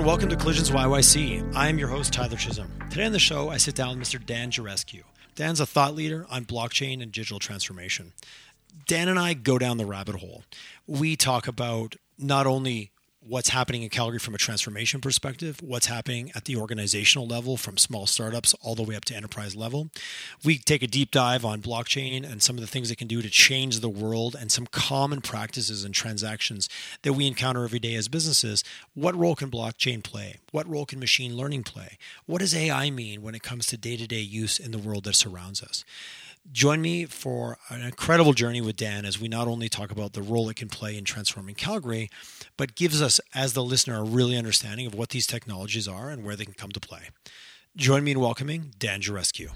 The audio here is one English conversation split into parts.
and welcome to Collisions YYC. I am your host, Tyler Chisholm. Today on the show, I sit down with Mr. Dan Jarescu. Dan's a thought leader on blockchain and digital transformation. Dan and I go down the rabbit hole. We talk about not only what's happening in Calgary from a transformation perspective, what's happening at the organizational level from small startups all the way up to enterprise level. We take a deep dive on blockchain and some of the things it can do to change the world and some common practices and transactions that we encounter every day as businesses. What role can blockchain play? What role can machine learning play? What does AI mean when it comes to day to day use in the world that surrounds us? Join me for an incredible journey with Dan as we not only talk about the role it can play in transforming Calgary, but gives us, as the listener, a really understanding of what these technologies are and where they can come to play. Join me in welcoming Dan Jarescu.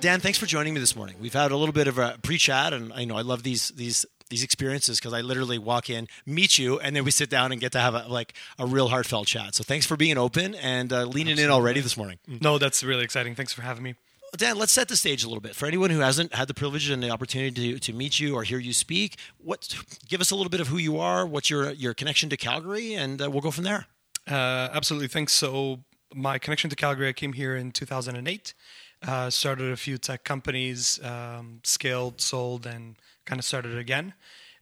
Dan, thanks for joining me this morning. We've had a little bit of a pre-chat, and I know I love these these these experiences because I literally walk in, meet you, and then we sit down and get to have a, like a real heartfelt chat. So thanks for being open and uh, leaning Absolutely. in already this morning. No, that's really exciting. Thanks for having me. Dan, let's set the stage a little bit for anyone who hasn't had the privilege and the opportunity to, to meet you or hear you speak. What give us a little bit of who you are, what's your your connection to Calgary, and uh, we'll go from there. Uh, absolutely, thanks. So my connection to Calgary, I came here in 2008. Uh, started a few tech companies, um, scaled, sold, and kind of started again.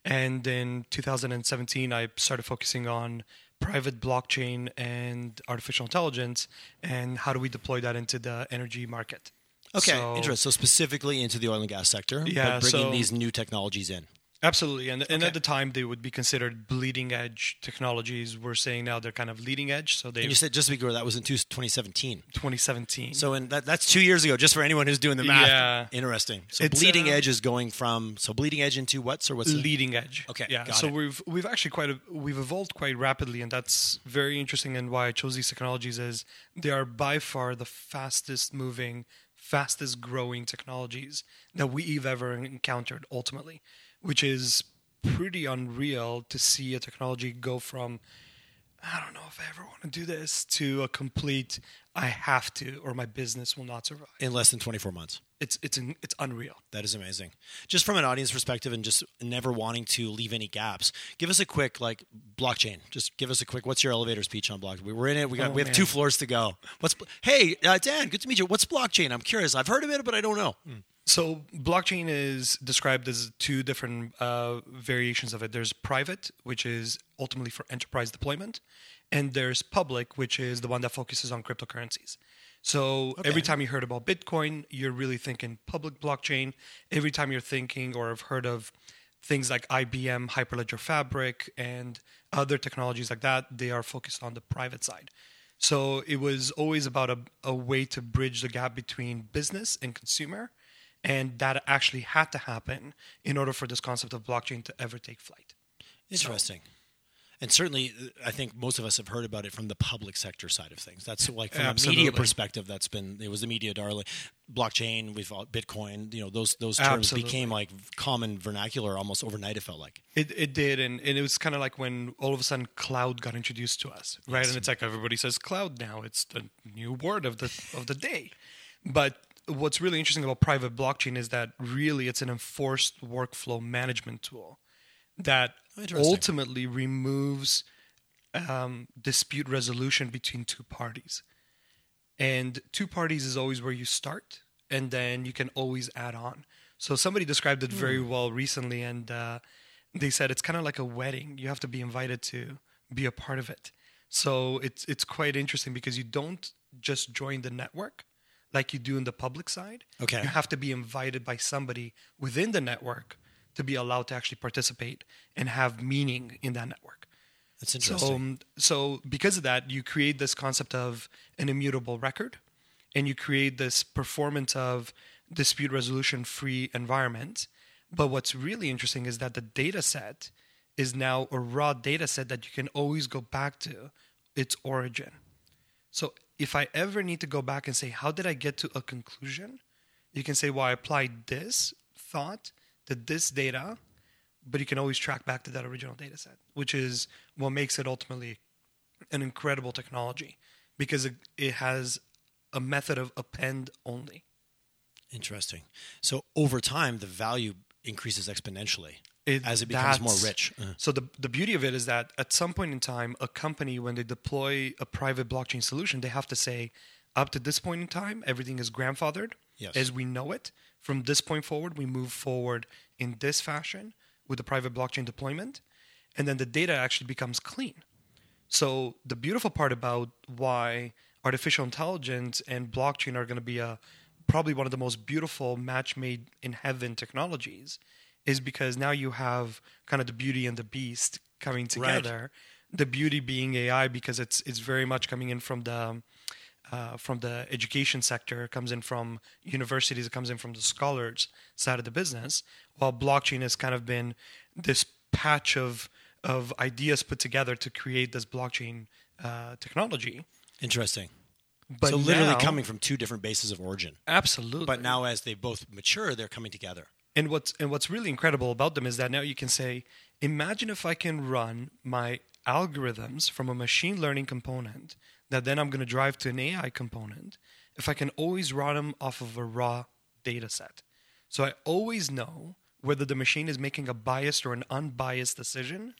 And in 2017, I started focusing on private blockchain and artificial intelligence and how do we deploy that into the energy market. Okay, so, interesting. So specifically into the oil and gas sector, yeah, bringing so, these new technologies in. Absolutely, and and okay. at the time they would be considered bleeding edge technologies. We're saying now they're kind of leading edge. So they. And you said just to be clear, that was in 2017. 2017. So and that, that's two years ago. Just for anyone who's doing the math. Yeah. Interesting. So it's, bleeding uh, edge is going from so bleeding edge into what? So what's leading it? edge? Okay. Yeah. so it. we've we've actually quite a, we've evolved quite rapidly, and that's very interesting. And why I chose these technologies is they are by far the fastest moving, fastest growing technologies that we've ever encountered. Ultimately which is pretty unreal to see a technology go from I don't know if I ever want to do this to a complete I have to or my business will not survive in less than 24 months. It's it's it's unreal. That is amazing. Just from an audience perspective and just never wanting to leave any gaps. Give us a quick like blockchain. Just give us a quick what's your elevator speech on blockchain? We're in it. We got oh, we have man. two floors to go. What's Hey, uh, Dan, good to meet you. What's blockchain? I'm curious. I've heard of it but I don't know. Mm. So blockchain is described as two different uh, variations of it. There's private, which is ultimately for enterprise deployment, and there's public, which is the one that focuses on cryptocurrencies. So okay. every time you heard about Bitcoin, you're really thinking public blockchain. Every time you're thinking or have heard of things like IBM Hyperledger Fabric and other technologies like that, they are focused on the private side. So it was always about a, a way to bridge the gap between business and consumer and that actually had to happen in order for this concept of blockchain to ever take flight. Interesting. So, and certainly, uh, I think most of us have heard about it from the public sector side of things. That's like from Absolutely. a media perspective. That's been it was the media darling. Blockchain, we've Bitcoin. You know, those those terms Absolutely. became like common vernacular almost overnight. It felt like it, it did, and, and it was kind of like when all of a sudden cloud got introduced to us, right? Yes. And it's like everybody says cloud now. It's the new word of the of the day. But what's really interesting about private blockchain is that really it's an enforced workflow management tool that ultimately removes um, dispute resolution between two parties. And two parties is always where you start, and then you can always add on. So somebody described it very mm. well recently, and uh, they said it's kind of like a wedding. You have to be invited to be a part of it. So it's it's quite interesting because you don't just join the network, like you do in the public side. Okay. You have to be invited by somebody within the network to be allowed to actually participate and have meaning in that network. That's interesting. So, um, so because of that, you create this concept of an immutable record, and you create this performance of dispute resolution free environment. But what's really interesting is that the data set is now a raw data set that you can always go back to its origin. So if I ever need to go back and say, how did I get to a conclusion? You can say, well, I applied this thought to this data, but you can always track back to that original data set, which is what makes it ultimately an incredible technology because it, it has a method of append only. Interesting. So over time, the value increases exponentially. As it becomes more rich. Uh. So the the beauty of it is that at some point in time, a company when they deploy a private blockchain solution, they have to say, up to this point in time, everything is grandfathered Yes. as we know it. From this point forward, we move forward in this fashion with the private blockchain deployment, and then the data actually becomes clean. So the beautiful part about why artificial intelligence and blockchain are going to be a probably one of the most beautiful match made in heaven technologies is because now you have kind of the beauty and the beast coming together. The beauty being AI because it's it's very much coming in from the uh, from the education sector, it comes in from universities, it comes in from the scholars side of the business, while blockchain has kind of been this patch of of ideas put together to create this blockchain uh, technology. Interesting. But so literally now- coming from two different bases of origin. absolutely. But now as they both mature, they're coming together. And what's and what's really incredible about them is that now you can say, imagine if I can run my algorithms from a machine learning component that then I'm going to drive to an AI component. If I can always run them off of a raw data set, so I always know whether the machine is making a biased or an unbiased decision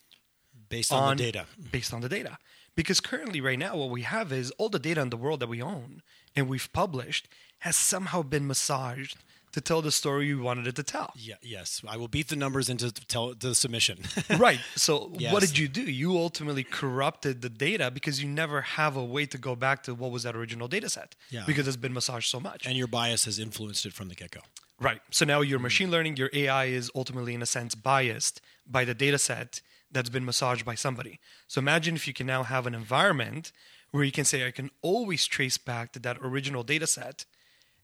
Based on, on the data. based on the data. Because currently, right now, what we have is all the data in the world that we own and we've published has somehow been massaged to tell the story you wanted it to tell. Yeah, yes. I will beat the numbers into tell the submission. right. So Yes. what did you do? You ultimately corrupted the data because you never have a way to go back to what was that original data set. Yeah. Because it's been massaged so much. and your bias has influenced it from the get go. right. So now your machine learning, your AI is ultimately in a sense biased by the data set that's been massaged by somebody. So imagine if you can now have an environment where you can say I can always trace back to that original data set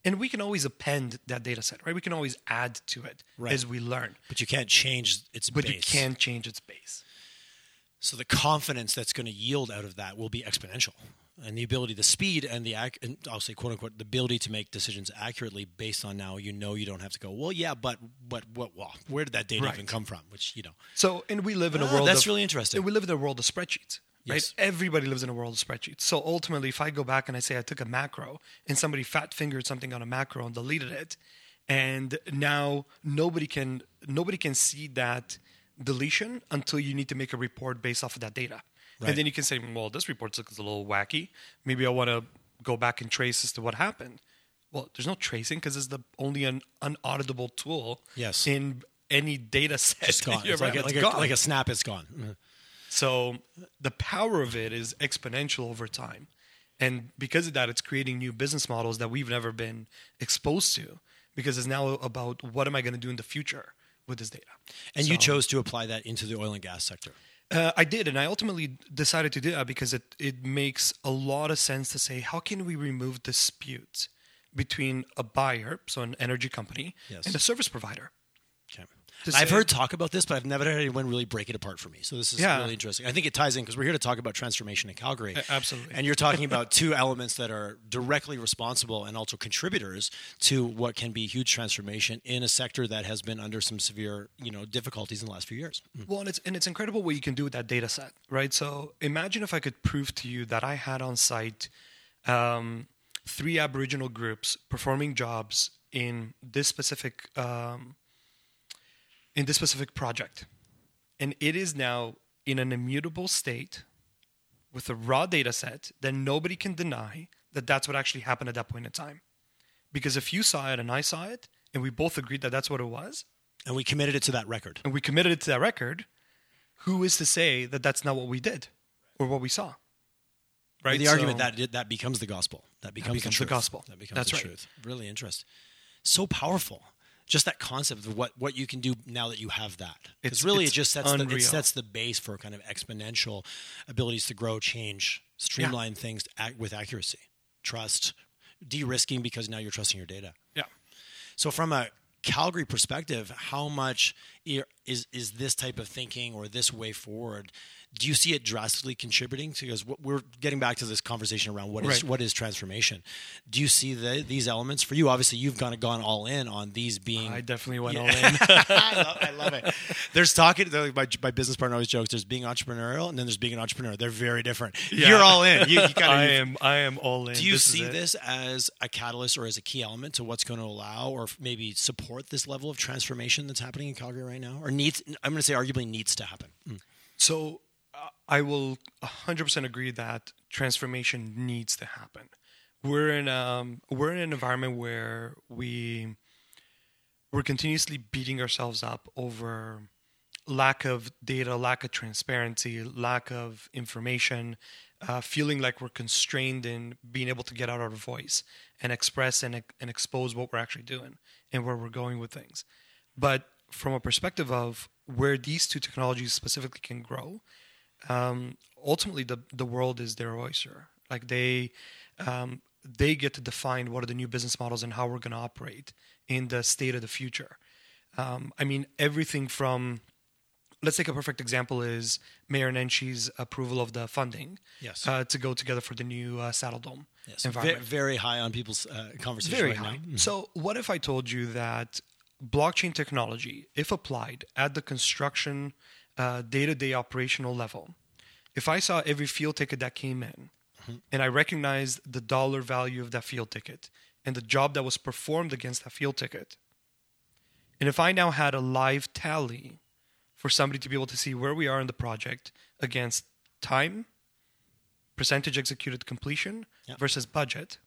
and we can always append that data set, right? We can always add to it Right. as we learn. But you can't change its But base. you can't change its base. So the confidence that's going to yield out of that will be exponential. And the ability, the speed, and the ac- and I'll say quote unquote the ability to make decisions accurately based on now you know you don't have to go well yeah but but what well, where did that data Right. even come from which you know So, and we live in a Ah, world that's of- really interesting. and We live in a world of spreadsheets, right? Yes. Everybody lives in a world of spreadsheets. So ultimately, if I go back and I say I took a macro and somebody fat fingered something on a macro and deleted it, and now nobody can nobody can see that deletion until you need to make a report based off of that data, Right. and then you can say, well, this report looks a little wacky. Maybe I want to go back and trace as to what happened. Well, there's no tracing because it's the only an unauditable tool Yes. in any data set. it's gone it's ever like, a, like, a, like a snap it's gone Mhm. So the power of it is exponential over time. And because of that, it's creating new business models that we've never been exposed to because it's now about what am I going to do in the future with this data. and you chose to apply that into the oil and gas sector Uh, I did, and I ultimately decided to do that because it, it makes a lot of sense to say how can we remove disputes between a buyer, so an energy company, Yes. and a service provider. I've heard talk about this, but I've never had anyone really break it apart for me. So this is Yeah. really interesting. I think it ties in because we're here to talk about transformation in Calgary. A- absolutely. And you're talking about two elements that are directly responsible and also contributors to what can be huge transformation in a sector that has been under some severe, you know, difficulties in the last few years. Well, and it's and it's incredible what you can do with that data set, right? So imagine if I could prove to you that I had on site um, three Aboriginal groups performing jobs in this specific um, in this specific project, and it is now in an immutable state with a raw data set, then nobody can deny that that's what actually happened at that point in time. Because if you saw it and I saw it, and we both agreed that that's what it was, And we committed it to that record. and we committed it to that record, who is to say that that's not what we did or what we saw? Right. the argument that that becomes the gospel. That becomes, becomes the, the gospel. That becomes That's the right. truth. Really interesting. So powerful. Just that concept of what, what you can do now that you have that. It's really it's it just sets the, it sets the base for kind of exponential abilities to grow, change, streamline things ac- with accuracy, trust, de-risking because now you're trusting your data. yeah. So from a Calgary perspective, how much is is this type of thinking or this way forward? Do you see it drastically contributing to? Because we're getting back to this conversation around what is Right. what is transformation. Do you see the, these elements for you? Obviously, you've kind of gone all in on these being. I definitely went Yeah. all in. I, love, I love it. There's talking. like, My, my business partner always jokes. There's being entrepreneurial, and then there's being an entrepreneur. They're very different. Yeah. You're all in. You, you I kind of am. I am all in. do you This see this as a catalyst or as a key element to what's going to allow or maybe support this level of transformation that's happening in Calgary right right now, or needs? I'm going to say arguably needs to happen. Mm. So I will 100% agree that transformation needs to happen. We're in um, we're in an environment where we we're continuously beating ourselves up over lack of data, lack of transparency, lack of information, uh, feeling like we're constrained in being able to get out our voice and express and, and expose what we're actually doing and where we're going with things. But from a perspective of where these two technologies specifically can grow, um, ultimately the the world is their oyster. Like they um, they get to define what are the new business models and how we're going to operate in the state of the future. Um, I mean, everything from let's take a perfect example is Mayor Nenshi's approval of the funding yes. uh, to go together for the new uh, Saddledome yes. environment. Very, high on people's uh, conversation very right high. now. Mm-hmm. So, what if I told you that blockchain technology, if applied at the construction uh, day-to-day operational level, if I saw every field ticket that came in, mm-hmm. and I recognized the dollar value of that field ticket and the job that was performed against that field ticket, and if I now had a live tally for somebody to be able to see where we are in the project against time, percentage executed completion yep. versus budget.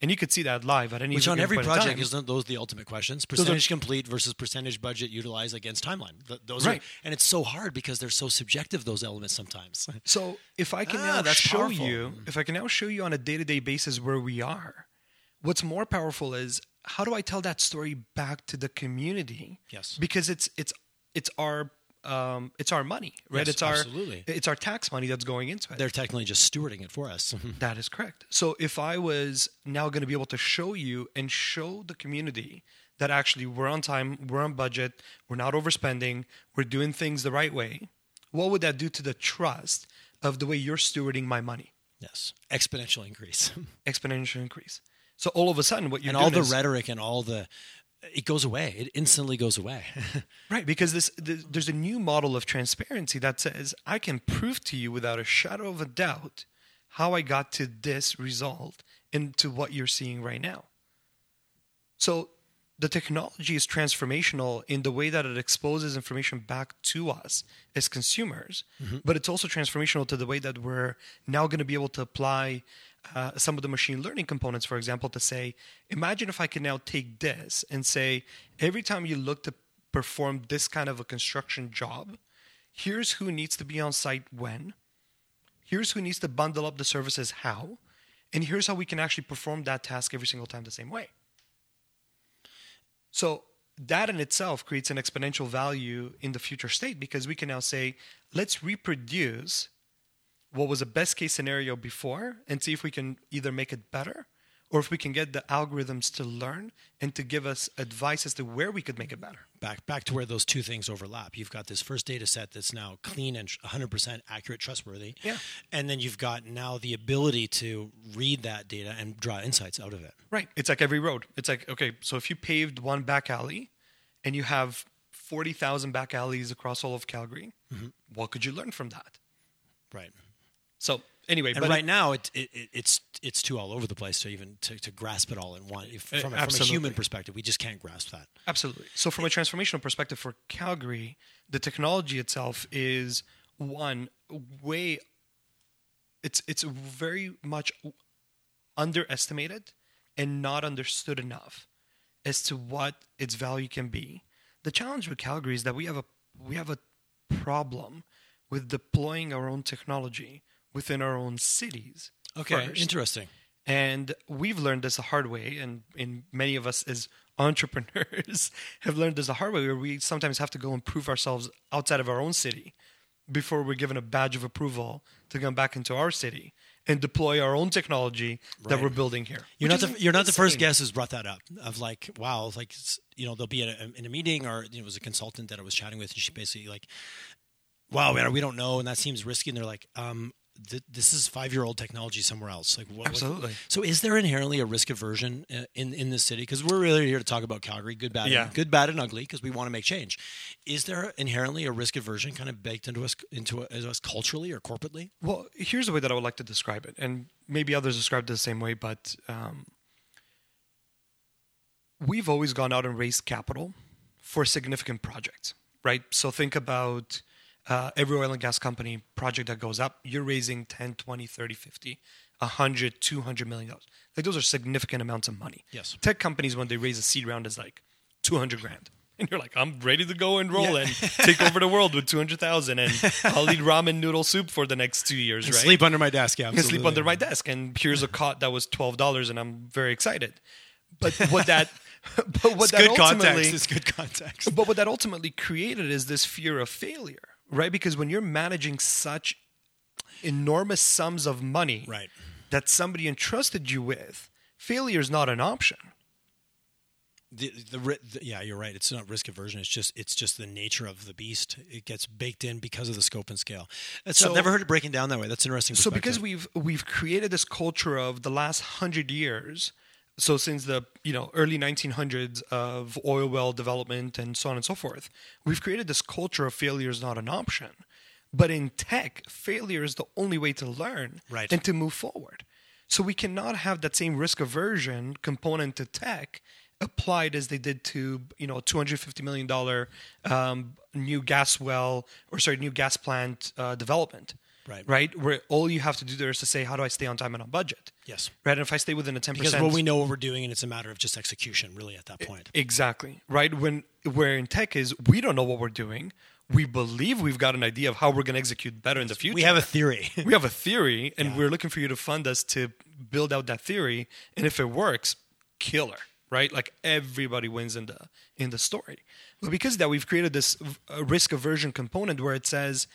And you could see that live at any. Which on every project isn't those the ultimate questions? Percentage are, complete versus percentage budget utilized against timeline. Those right. Are, and it's so hard because they're so subjective. Those elements sometimes. So if I can ah, now show powerful. you, if I can now show you on a day to day basis where we are, what's more powerful is how do I tell that story back to the community? Yes. Because it's it's it's our um, it's our money, right? Yes, it's our absolutely. it's our tax money that's going into it. They're technically just stewarding it for us. that is correct. So if I was now going to be able to show you and show the community that actually we're on time, we're on budget, we're not overspending, we're doing things the right way, what would that do to the trust of the way you're stewarding my money? Yes, exponential increase. exponential increase. So all of a sudden, what you're and all the is, rhetoric and all the it goes away. It instantly goes away. right, because this, this, there's a new model of transparency that says I can prove to you without a shadow of a doubt how I got to this result into what you're seeing right now. So the technology is transformational in the way that it exposes information back to us as consumers, mm-hmm. but it's also transformational to the way that we're now going to be able to apply uh, some of the machine learning components, for example, to say, imagine if I can now take this and say, every time you look to perform this kind of a construction job, here's who needs to be on site when, here's who needs to bundle up the services how, and here's how we can actually perform that task every single time the same way. So that in itself creates an exponential value in the future state because we can now say, let's reproduce what was a best case scenario before and see if we can either make it better or if we can get the algorithms to learn and to give us advice as to where we could make it better. Back back to where those two things overlap. You've got this first data set that's now clean and 100% accurate, trustworthy. Yeah. And then you've got now the ability to read that data and draw insights out of it. Right. It's like every road. It's like okay, so if you paved one back alley and you have 40,000 back alleys across all of Calgary, mm-hmm. what could you learn from that? Right. So anyway, and right it, now it, it, it's it's too all over the place to even to, to grasp it all in one. If, eh, from, from, a human perspective, we just can't grasp that. Absolutely. So from a transformational perspective for Calgary, the technology itself is one way. It's it's very much underestimated and not understood enough as to what its value can be. The challenge with Calgary is that we have a we have a problem with deploying our own technology within our own cities. Okay, first. interesting. And we've learned this the hard way, and in many of us as entrepreneurs have learned this the hard way, where we sometimes have to go and prove ourselves outside of our own city before we're given a badge of approval to come back into our city and deploy our own technology right. that we're building here. You're not the, you're not the first guest who's brought that up. Of like, wow, like you know, they'll be in a, in a meeting, or you know, it was a consultant that I was chatting with, and she basically like, wow, man, we don't know, and that seems risky. And they're like, um, th- this is five year old technology somewhere else. Like what, absolutely. What, so is there inherently a risk aversion uh, in in this city? Because we're really here to talk about Calgary, good, bad, yeah. and, good, bad, and ugly, because we want to make change. Is there inherently a risk aversion kind of baked into us into us culturally or corporately? Well, here's the way that I would like to describe it, and maybe others describe it the same way, but. Um, we've always gone out and raised capital for significant projects right? So think about uh, every oil and gas company project that goes up, you're raising 10, 20, 30, 50, 100, 200 million dollars. Like those are significant amounts of money. Yes. Tech companies, when they raise a seed round, is like 200 grand. And you're like, I'm ready to go and roll Yeah. and take over the world with 200,000 and I'll eat ramen noodle soup for the next two years, And right? Sleep under my desk. Yeah, I can sleep under my desk and here's a cot that was $12 and I'm very excited. But what that, but what It's that good ultimately, context. It's good context. but what that ultimately created is this fear of failure, right? Because when you're managing such enormous sums of money Right. that somebody entrusted you with, failure is not an option. The, the, the yeah, you're right. It's not risk aversion. It's just it's just the nature of the beast. It gets baked in because of the scope and scale. That's, So- I've never heard it breaking down that way. That's interesting. So because we've we've created this culture of the last hundred years, so since the you know early 1900s of oil well development and so on and so forth, we've created this culture of failure is not an option. But in tech, failure is the only way to learn Right. and to move forward. So we cannot have that same risk aversion component to tech applied as they did to you know 250 million dollar um, new gas well or sorry new gas plant uh, development Right. right? Where all you have to do there is to say how do i stay on time and on budget? Yes, right? And if i stay within a 10% because well, we know what we're doing, and it's a matter of just execution, really, at that point. exactly. Right? When where in tech is we don't know what we're doing. We believe we've got an idea of how we're going to execute better in the future. We have a theory. we have a theory and we're looking for you to fund us to build out that theory. And if it works killer. Right? Like everybody wins in the in the story. But because of that we've created this risk aversion component where it says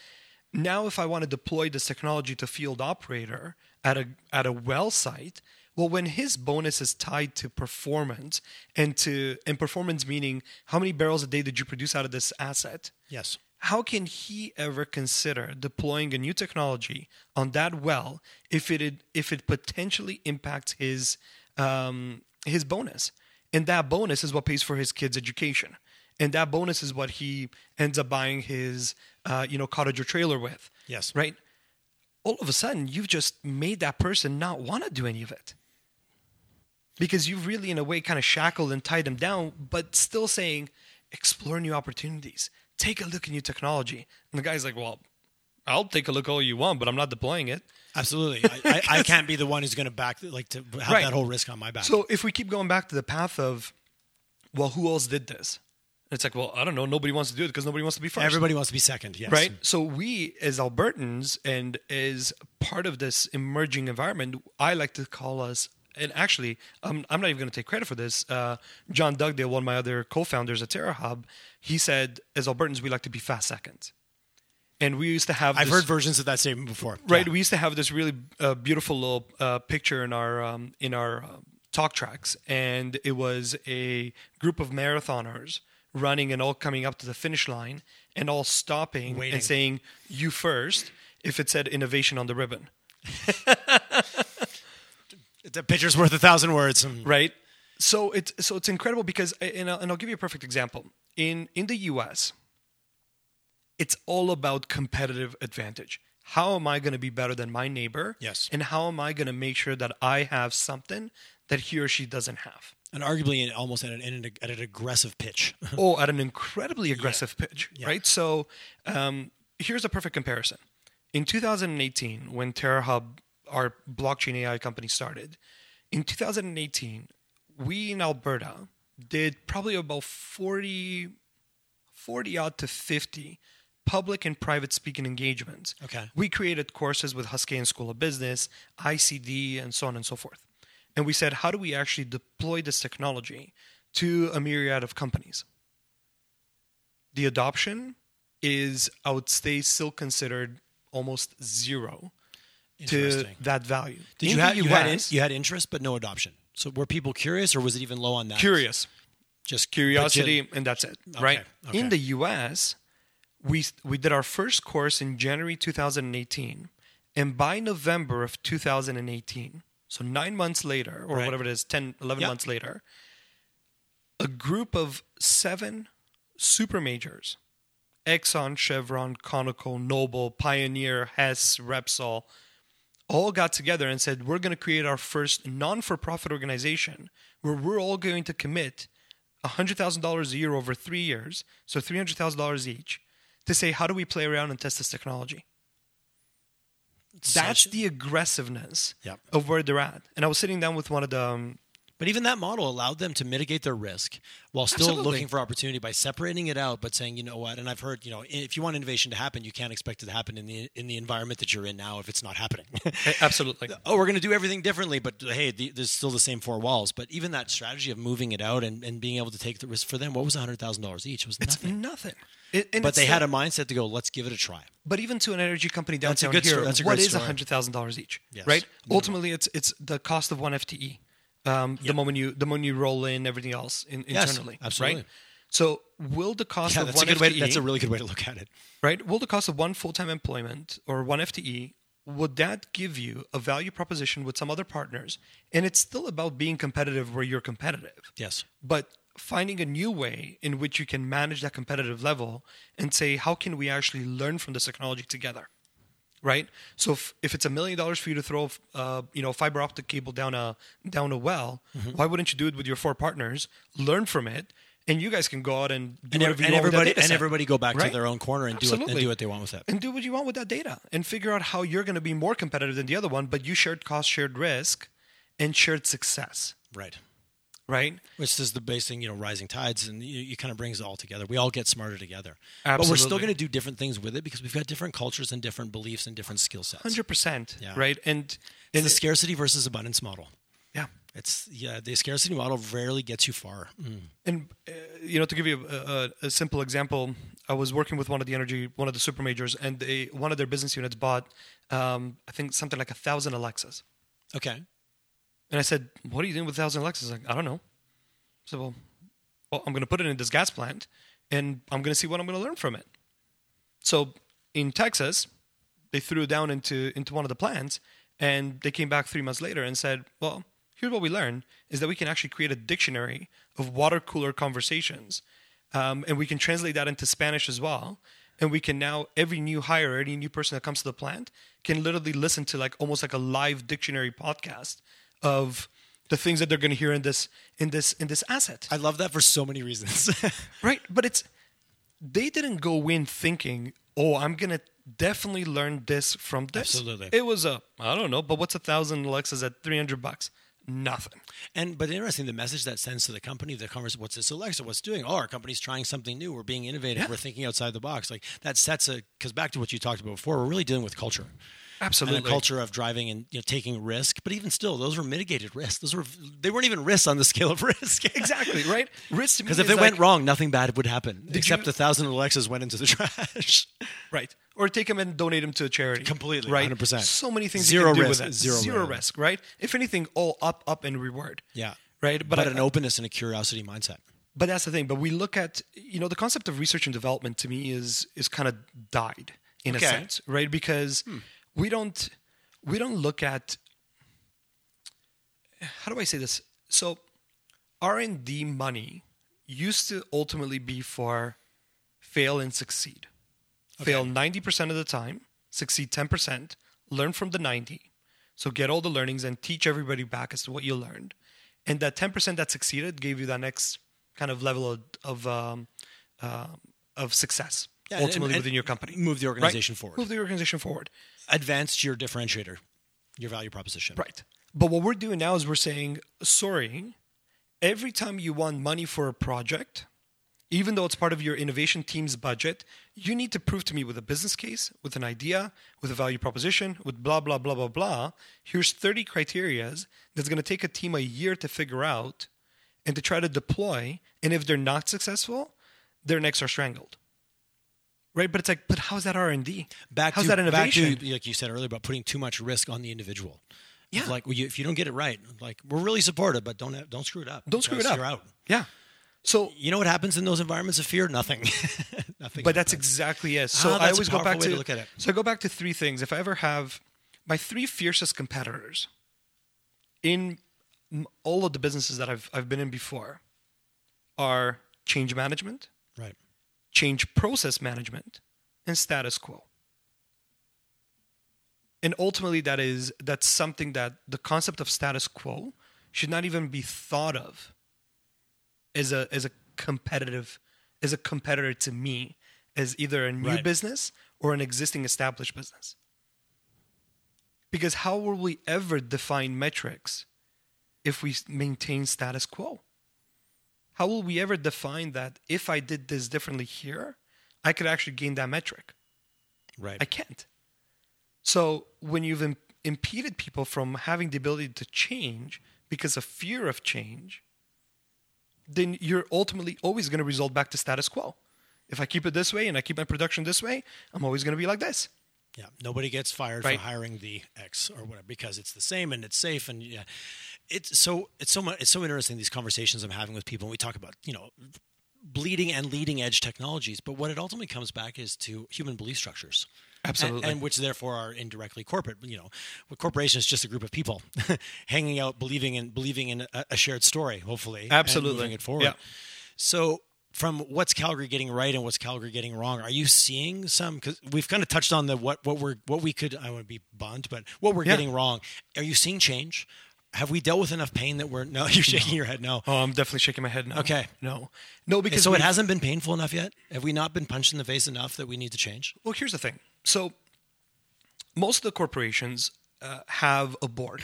now if i want to deploy this technology to field operator at a at a well site well when his bonus is tied to performance and to and performance meaning how many barrels a day did you produce out of this asset? Yes, how can he ever consider deploying a new technology on that well if it if it potentially impacts his um, his bonus? And that bonus is what pays for his kid's education, and that bonus is what he ends up buying his uh, you know cottage or trailer with. yes, Right. All of a sudden, you've just made that person not want to do any of it. Because you've really, in a way, kind of shackled and tied them down, but still saying, explore new opportunities, take a look at new technology. And the guy's like, well, I'll take a look all you want, but I'm not deploying it. Absolutely. I, I, I can't be the one who's going to back, like, to have Right. that whole risk on my back. So if we keep going back to the path of, well, who else did this? It's like, well, I don't know. Nobody wants to do it because nobody wants to be first. Everybody wants to be second. Yes. right? So we, as Albertans, and as part of this emerging environment, I like to call us. And actually, I'm, I'm not even going to take credit for this. Uh, John Dugdale, one of my other co-founders at TerraHub, he said, as Albertans, we like to be fast seconds. And we used to have. I've this- heard versions of that statement before. right Yeah. we used to have this really uh, beautiful little uh, picture in our um, in our uh, talk tracks and it was a group of marathoners running and all coming up to the finish line and all stopping Waiting. and saying you first if it said innovation on the ribbon The picture's worth a thousand words. Right so it's so it's incredible because and I'll, and I'll give you a perfect example in in the US it's all about competitive advantage how am I going to be better than my neighbor Yes. and how am I going to make sure that I have something that he or she doesn't have and arguably in, almost at an, at an aggressive pitch. oh at an incredibly aggressive pitch Yeah. right so um, here's a perfect comparison in 2018 when TerraHub our blockchain AI company started in 2018 we in Alberta did probably about 40 40 odd to 50 public and private speaking engagements Okay. we created courses with Haskayne School of Business, ICD, and so on and so forth. And we said, how do we actually deploy this technology to a myriad of companies? The adoption is, I would say, still considered almost zero to that value. Did In you have you had, in, you had interest but no adoption? So were people curious or was it even low on that? curious? Just curiosity, and that's it, right? okay. In the U.S., we we did our first course in January 2018, and by November of 2018, so nine months later, or Right. whatever it is, 10, 11 Yeah. months later, a group of seven super majors, Exxon, Chevron, Conoco, Noble, Pioneer, Hess, Repsol, all got together and said, we're going to create our first non for profit organization where we're all going to commit $100,000 a year over three years, so $300,000 each, to say, how do we play around and test this technology? That's the aggressiveness Yep. of where they're at. And I was sitting down with one of the um, But even that model allowed them to mitigate their risk while still Absolutely. looking for opportunity by separating it out, but saying, you know what? And I've heard, you know, if you want innovation to happen, you can't expect it to happen in the in the environment that you're in now if it's not happening. absolutely. oh, we're going to do everything differently, but hey, the, there's still the same four walls. But even that strategy of moving it out and, and being able to take the risk for them, what was hundred thousand dollars each? Was It's nothing. nothing. It- But they had a mindset to go, let's give it a try. But even to an energy company That's a downtown good here, story. That's a what is hundred thousand dollars each? Yes. Right. Minimum. Ultimately, it's it's the cost of one FTE. Um, The moment you the moment you roll in everything else in, Yes, internally, absolutely. Right. So will the cost Yeah, of that's a one good FTE, way. That's a really good way to look at it. right? Will the cost of one full time employment or one FTE would that give you a value proposition with some other partners? And it's still about being competitive where you're competitive Yes. but finding a new way in which you can manage that competitive level and say how can we actually learn from this technology together right so if, if it's a million dollars for you to throw uh, you know fiber optic cable down a down a well Mm-hmm. why wouldn't you do it with your four partners learn from it and you guys can go out and do And, whatever and want with that everybody and everybody go back to their own corner and do it and Absolutely. do what they want with it. and do what you want with that data and figure out how you're going to be more competitive than the other one but you shared cost shared risk and shared success Right. Right Which is the base thing, you know, rising tides, and you, you kind of brings it all together. We all get smarter together. But we're still going to do different things with it because we've got different cultures and different beliefs and different skill sets. 100% Yeah. right and and the scarcity versus abundance model. yeah It's yeah, the scarcity model rarely gets you far. Mm. And uh, you know, to give you a, a, a simple example, I was working with one of the energy, one of the super majors, and they one of their business units bought, um, I think something like a thousand Alexas. Okay. And I said, "What are you doing with a thousand Alexas?" Like, I don't know. I said, "Well, well, I'm going to put it in this gas plant, and I'm going to see what I'm going to learn from it." So in Texas, they threw it down into into one of the plants, and they came back three months later and said, "Well, here's what we learned: is that we can actually create a dictionary of water cooler conversations, um, and we can translate that into Spanish as well." And we can now every new hire, any new person that comes to the plant can literally listen to like almost like a live dictionary podcast of the things that they're going to hear in this in this in this asset. I love that for so many reasons. Right, but it's they didn't go in thinking, "Oh, I'm gonna definitely learn this from this." Absolutely. it was a I don't know, but what's a thousand Alexas at three hundred bucks? Nothing. and but interesting, the message that sends to the company, the conversation, what's this Alexa? What's doing? Oh, our company's trying something new. We're being innovative. Yeah. We're thinking outside the box. Like that sets a because back to what you talked about before, we're really dealing with culture. Absolutely, and a culture of driving and you know, taking risk. But even still, those were mitigated risks. Those were they weren't even risks on the scale of risk. exactly right. Risk Because if it went wrong, nothing bad would happen. except you- a thousand Alexas went into the trash. right, or take them and donate them to a charity. Completely, right. 100%. So many things Zero you can do risk, zero Zero risk. risk. Right. If anything, all up, up, and reward. yeah. Right. But, But, I- an openness and a curiosity mindset. But that's the thing. But we look at you know the concept of research and development to me is is kind of died in Okay. a sense, right? Because hmm. We don't we don't look at how do I say this? So R and D money used to ultimately be for fail and succeed. Fail ninety percent of the time, succeed ten percent, learn from the ninety. So get all the learnings and teach everybody back as to what you learned. And that ten percent that succeeded gave you that next kind of level of of, um, uh, of success Yeah, ultimately and within your company. move the right? organization forward. Move the organization forward. Advance your differentiator, your value proposition. Right. But what we're doing now is we're saying, sorry, every time you want money for a project, even though it's part of your innovation team's budget, you need to prove to me with a business case, with an idea, with a value proposition, with blah, blah, blah, blah, blah. Here's 30 criterias that's going to take a team a year to figure out and to try to deploy. And if they're not successful, their necks are strangled. Right, but it's like, but how's that R and D? Back how's to that innovation? Back to, like you said earlier about putting too much risk on the individual. Yeah. Like well, you, if you don't get it right, like we're really supportive, but don't don't screw it up. Don't screw it up. You're out. Yeah. So You know what happens in those environments of fear? Nothing. Nothing. But that's happens. exactly it. So Ah, I that's a always go back to, to look at it. So I go back to three things. If I ever have my three fiercest competitors in all of the businesses that I've I've been in before are change management, right. Change process management, and status quo. And ultimately that is that's something that the concept of status quo should not even be thought of as a as a competitive as a competitor to me as either a new Right. business or an existing established business. Because how will we ever define metrics if we maintain status quo? How will we ever define that if I did this differently here, I could actually gain that metric? Right. I can't. So when you've Im- impeded people from having the ability to change because of fear of change, then you're ultimately always going to result back to status quo. If I keep it this way and I keep my production this way, I'm always going to be like this. Yeah, nobody gets fired Right. for hiring the X or whatever because it's the same and it's safe and yeah, it's so it's so much it's so interesting these conversations I'm having with people. And we talk about you know bleeding and leading edge technologies, but what it ultimately comes back is to human belief structures. Absolutely. And, and which therefore are indirectly corporate. You know, a corporation is just a group of people hanging out, believing in believing in a, a shared story, hopefully, Absolutely. moving it forward. Yeah. So, from what's Calgary getting right and what's Calgary getting wrong, are you seeing some? Because we've kind of touched on the what what we're what we could. I want to be blunt, but what we're Yeah. getting wrong. Are you seeing change? Have we dealt with enough pain that we're no? You're shaking your head. No. Oh, I'm definitely shaking my head no. Okay. No. No, because so it hasn't been painful enough yet. Have we not been punched in the face enough that we need to change? Well, here's the thing. So, most of the corporations uh, have a board,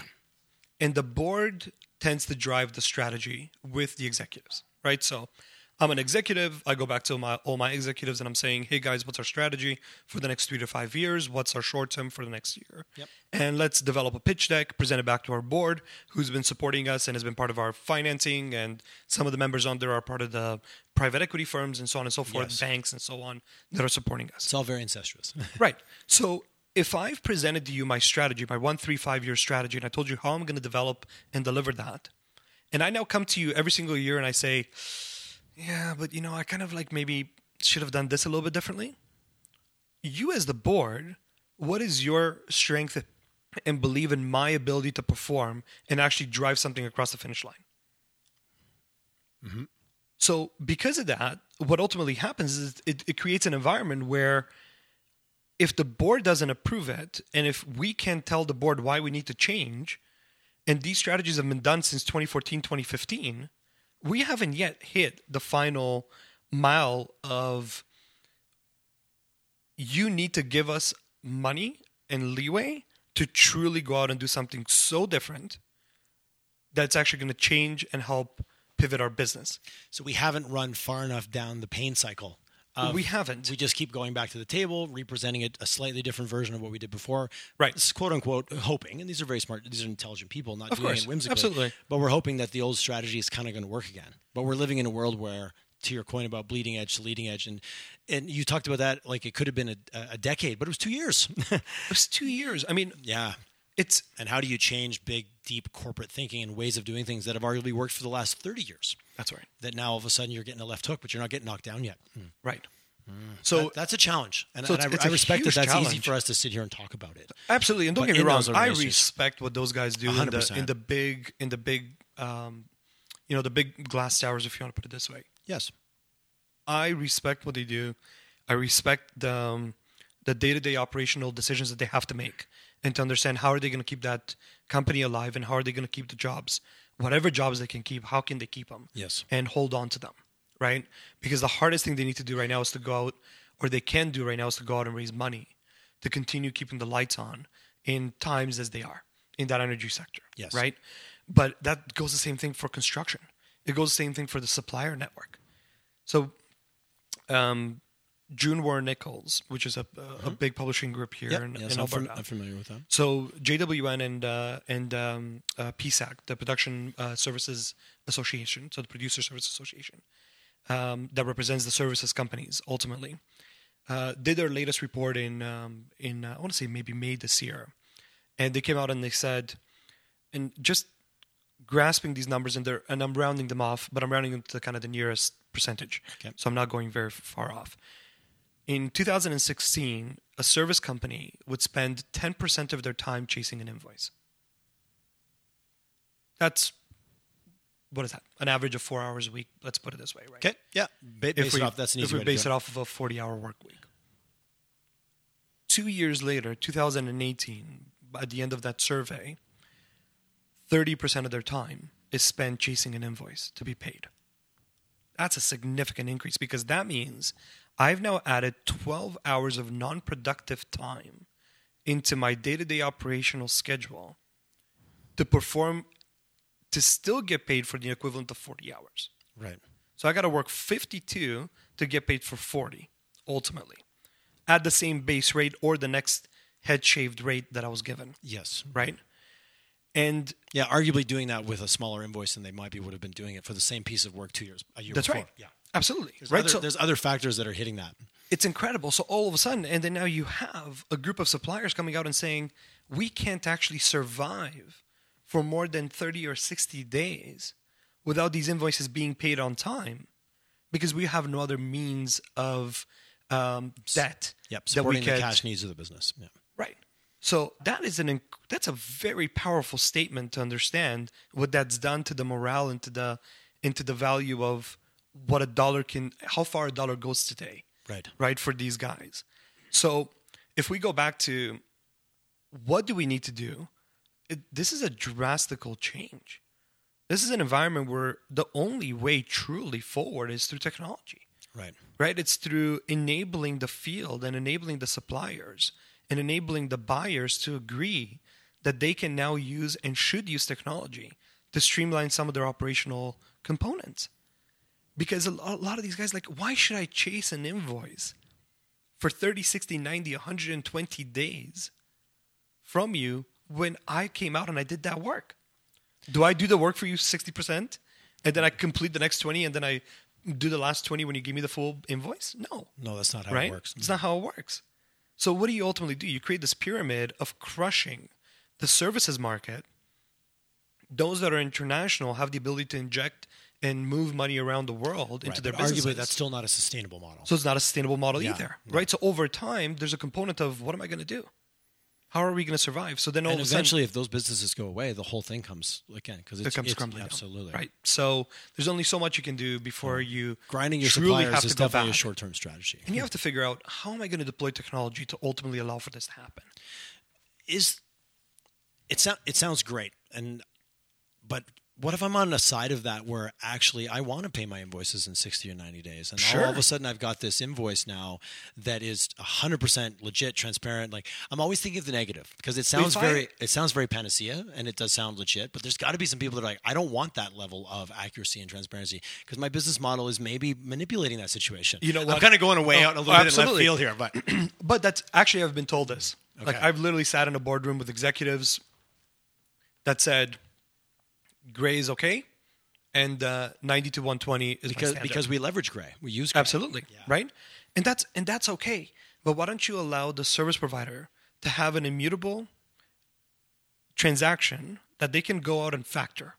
and the board tends to drive the strategy with the executives, right? So, I'm an executive. I go back to my, all my executives and I'm saying, hey guys, what's our strategy for the next three to five years? What's our short term for the next year? Yep. And let's develop a pitch deck, present it back to our board, who's been supporting us and has been part of our financing. And some of the members on there are part of the private equity firms and so on and so forth, Yes. banks and so on that are supporting us. It's all very incestuous. Right. So if I've presented to you my strategy, my one, three, five year strategy, and I told you how I'm going to develop and deliver that, and I now come to you every single year and I say, yeah, but you know, I kind of like maybe should have done this a little bit differently. You, as the board, what is your strength and believe in my ability to perform and actually drive something across the finish line? Mm-hmm. So, because of that, what ultimately happens is it, it creates an environment where if the board doesn't approve it, and if we can't tell the board why we need to change, and these strategies have been done since 2014, 2015, we haven't yet hit the final mile of you need to give us money and leeway to truly go out and do something so different that's actually going to change and help pivot our business. so we haven't run far enough down the pain cycle. Of- We haven't. We just keep going back to the table, representing it a slightly different version of what we did before. Right. Is quote unquote hoping, and these are very smart, these are intelligent people, not Of doing course. it whimsically. Absolutely. But we're hoping that the old strategy is kind of going to work again. But we're living in a world where, to your point about bleeding edge to leading edge, and and you talked about that like it could have been a, a decade, but it was two years. It was two years. I mean, yeah. it's And how do you change big, deep corporate thinking and ways of doing things that have arguably worked for the last 30 years? That's right. That now all of a sudden you're getting a left hook, but you're not getting knocked down yet. Right. So That- that's a challenge, and, So and it's- I, it's I a respect that huge that's easy for us to sit here and talk about it. absolutely, and don't But get me wrong, I respect what those guys do in the in the big in the big um, you know the big glass towers, if you want to put it this way. Yes, I respect what they do. I respect the um, the day to day operational decisions that they have to make, and to understand how are they going to keep that company alive, and how are they going to keep the jobs, whatever jobs they can keep. How can they keep them? Yes. and hold on to them, right? Because the hardest thing they need to do right now is to go out, or they can do right now is to go out and raise money to continue keeping the lights on in times as they are in that energy sector. Yes. Right. But that goes the same thing for construction. It goes the same thing for the supplier network. So, um, JuneWarren-Nickle's, which is a, a, a big publishing group here yep. in, yes, in Alberta. I'm familiar with that. So JWN and uh, and um, uh, PSAC, the Production uh, Services Association, so the Producer Service Association, um, that represents the services companies ultimately, uh, did their latest report in um, in uh, I want to say maybe May this year, and they came out and they said, and just grasping these numbers and they're and I'm rounding them off, but I'm rounding them to kind of the nearest percentage, Okay. so I'm not going very far off. In 2016, a service company would spend 10% of their time chasing an invoice. That's what is that? An average of four hours a week. Let's put it this way, right? Okay, yeah, ba- If we, it off. That's an if we base it off of a 40-hour work week. Two years later, 2018, at the end of that survey, 30% of their time is spent chasing an invoice to be paid. that's a significant increase because that means I've now added 12 hours of non-productive time into my day-to-day operational schedule to perform to still get paid for the equivalent of 40 hours. Right. So I got to work 52 to get paid for 40 ultimately at the same base rate or the next head shaved rate that I was given, Yes. right? And Yeah, arguably doing that with a smaller invoice than they might be would have been doing it for the same piece of work two years a year that's before. right. Yeah. Absolutely. There's right. Other, so there's other factors that are hitting that. it's incredible. So all of a sudden, and then now you have a group of suppliers coming out and saying, we can't actually survive for more than 30 or 60 days without these invoices being paid on time because we have no other means of um, debt Yep. that we Supporting the cash needs of the business. Yeah. Right. So that is an that's a very powerful statement to understand what that's done to the morale and to the into the value of what a dollar can how far a dollar goes today. Right. Right for these guys. So if we go back to what do we need to do? It, this is a drastical change. This is an environment where the only way truly forward is through technology Right. right? It's through enabling the field and enabling the suppliers and enabling the buyers to agree that they can now use and should use technology to streamline some of their operational components. Because a lot of these guys, like, why should I chase an invoice for 30, 60, 90, 120 days from you when I came out and I did that work? Do I do the work for you 60% and then I complete the next 20 and then I do the last 20 when you give me the full invoice? No. No, that's not how right? it works. It's not how it works. So what do you ultimately do? You create this pyramid of crushing the services market. Those that are international have the ability to inject and move money around the world into Right, their business. arguably, that's still not a sustainable model. So it's not a sustainable model Yeah, either, no. right? So over time, there's a component of what am I going to do? How are we going to survive? So then all and of a sudden, eventually, if those businesses go away, the whole thing comes again because it it's, comes it's crumbling down, absolutely right. So there's only so much you can do before you Grinding your truly suppliers have is to definitely a short-term strategy. And you have to figure out how am I going to deploy technology to ultimately allow for this to happen. is it sound it sounds great and but what if I'm on the side of that where actually I want to pay my invoices in 60 or 90 days? And all of a sudden I've got this invoice now that is 100% legit transparent. Like I'm always thinking of the negative because it sounds very it. sounds very panacea and it does sound legit but there's got to be some people that are like I don't want that level of accuracy and transparency because my business model is maybe manipulating that situation. You know I'm kind of going away Oh, out a little bit in left field here but But that's actually I've been told this. Like I've literally sat in a boardroom with executives that said gray is okay and uh, 90 to 120 is because because we leverage gray. We use gray. absolutely. Right? And that's and that's okay. But why don't you allow the service provider to have an immutable transaction that they can go out and factor?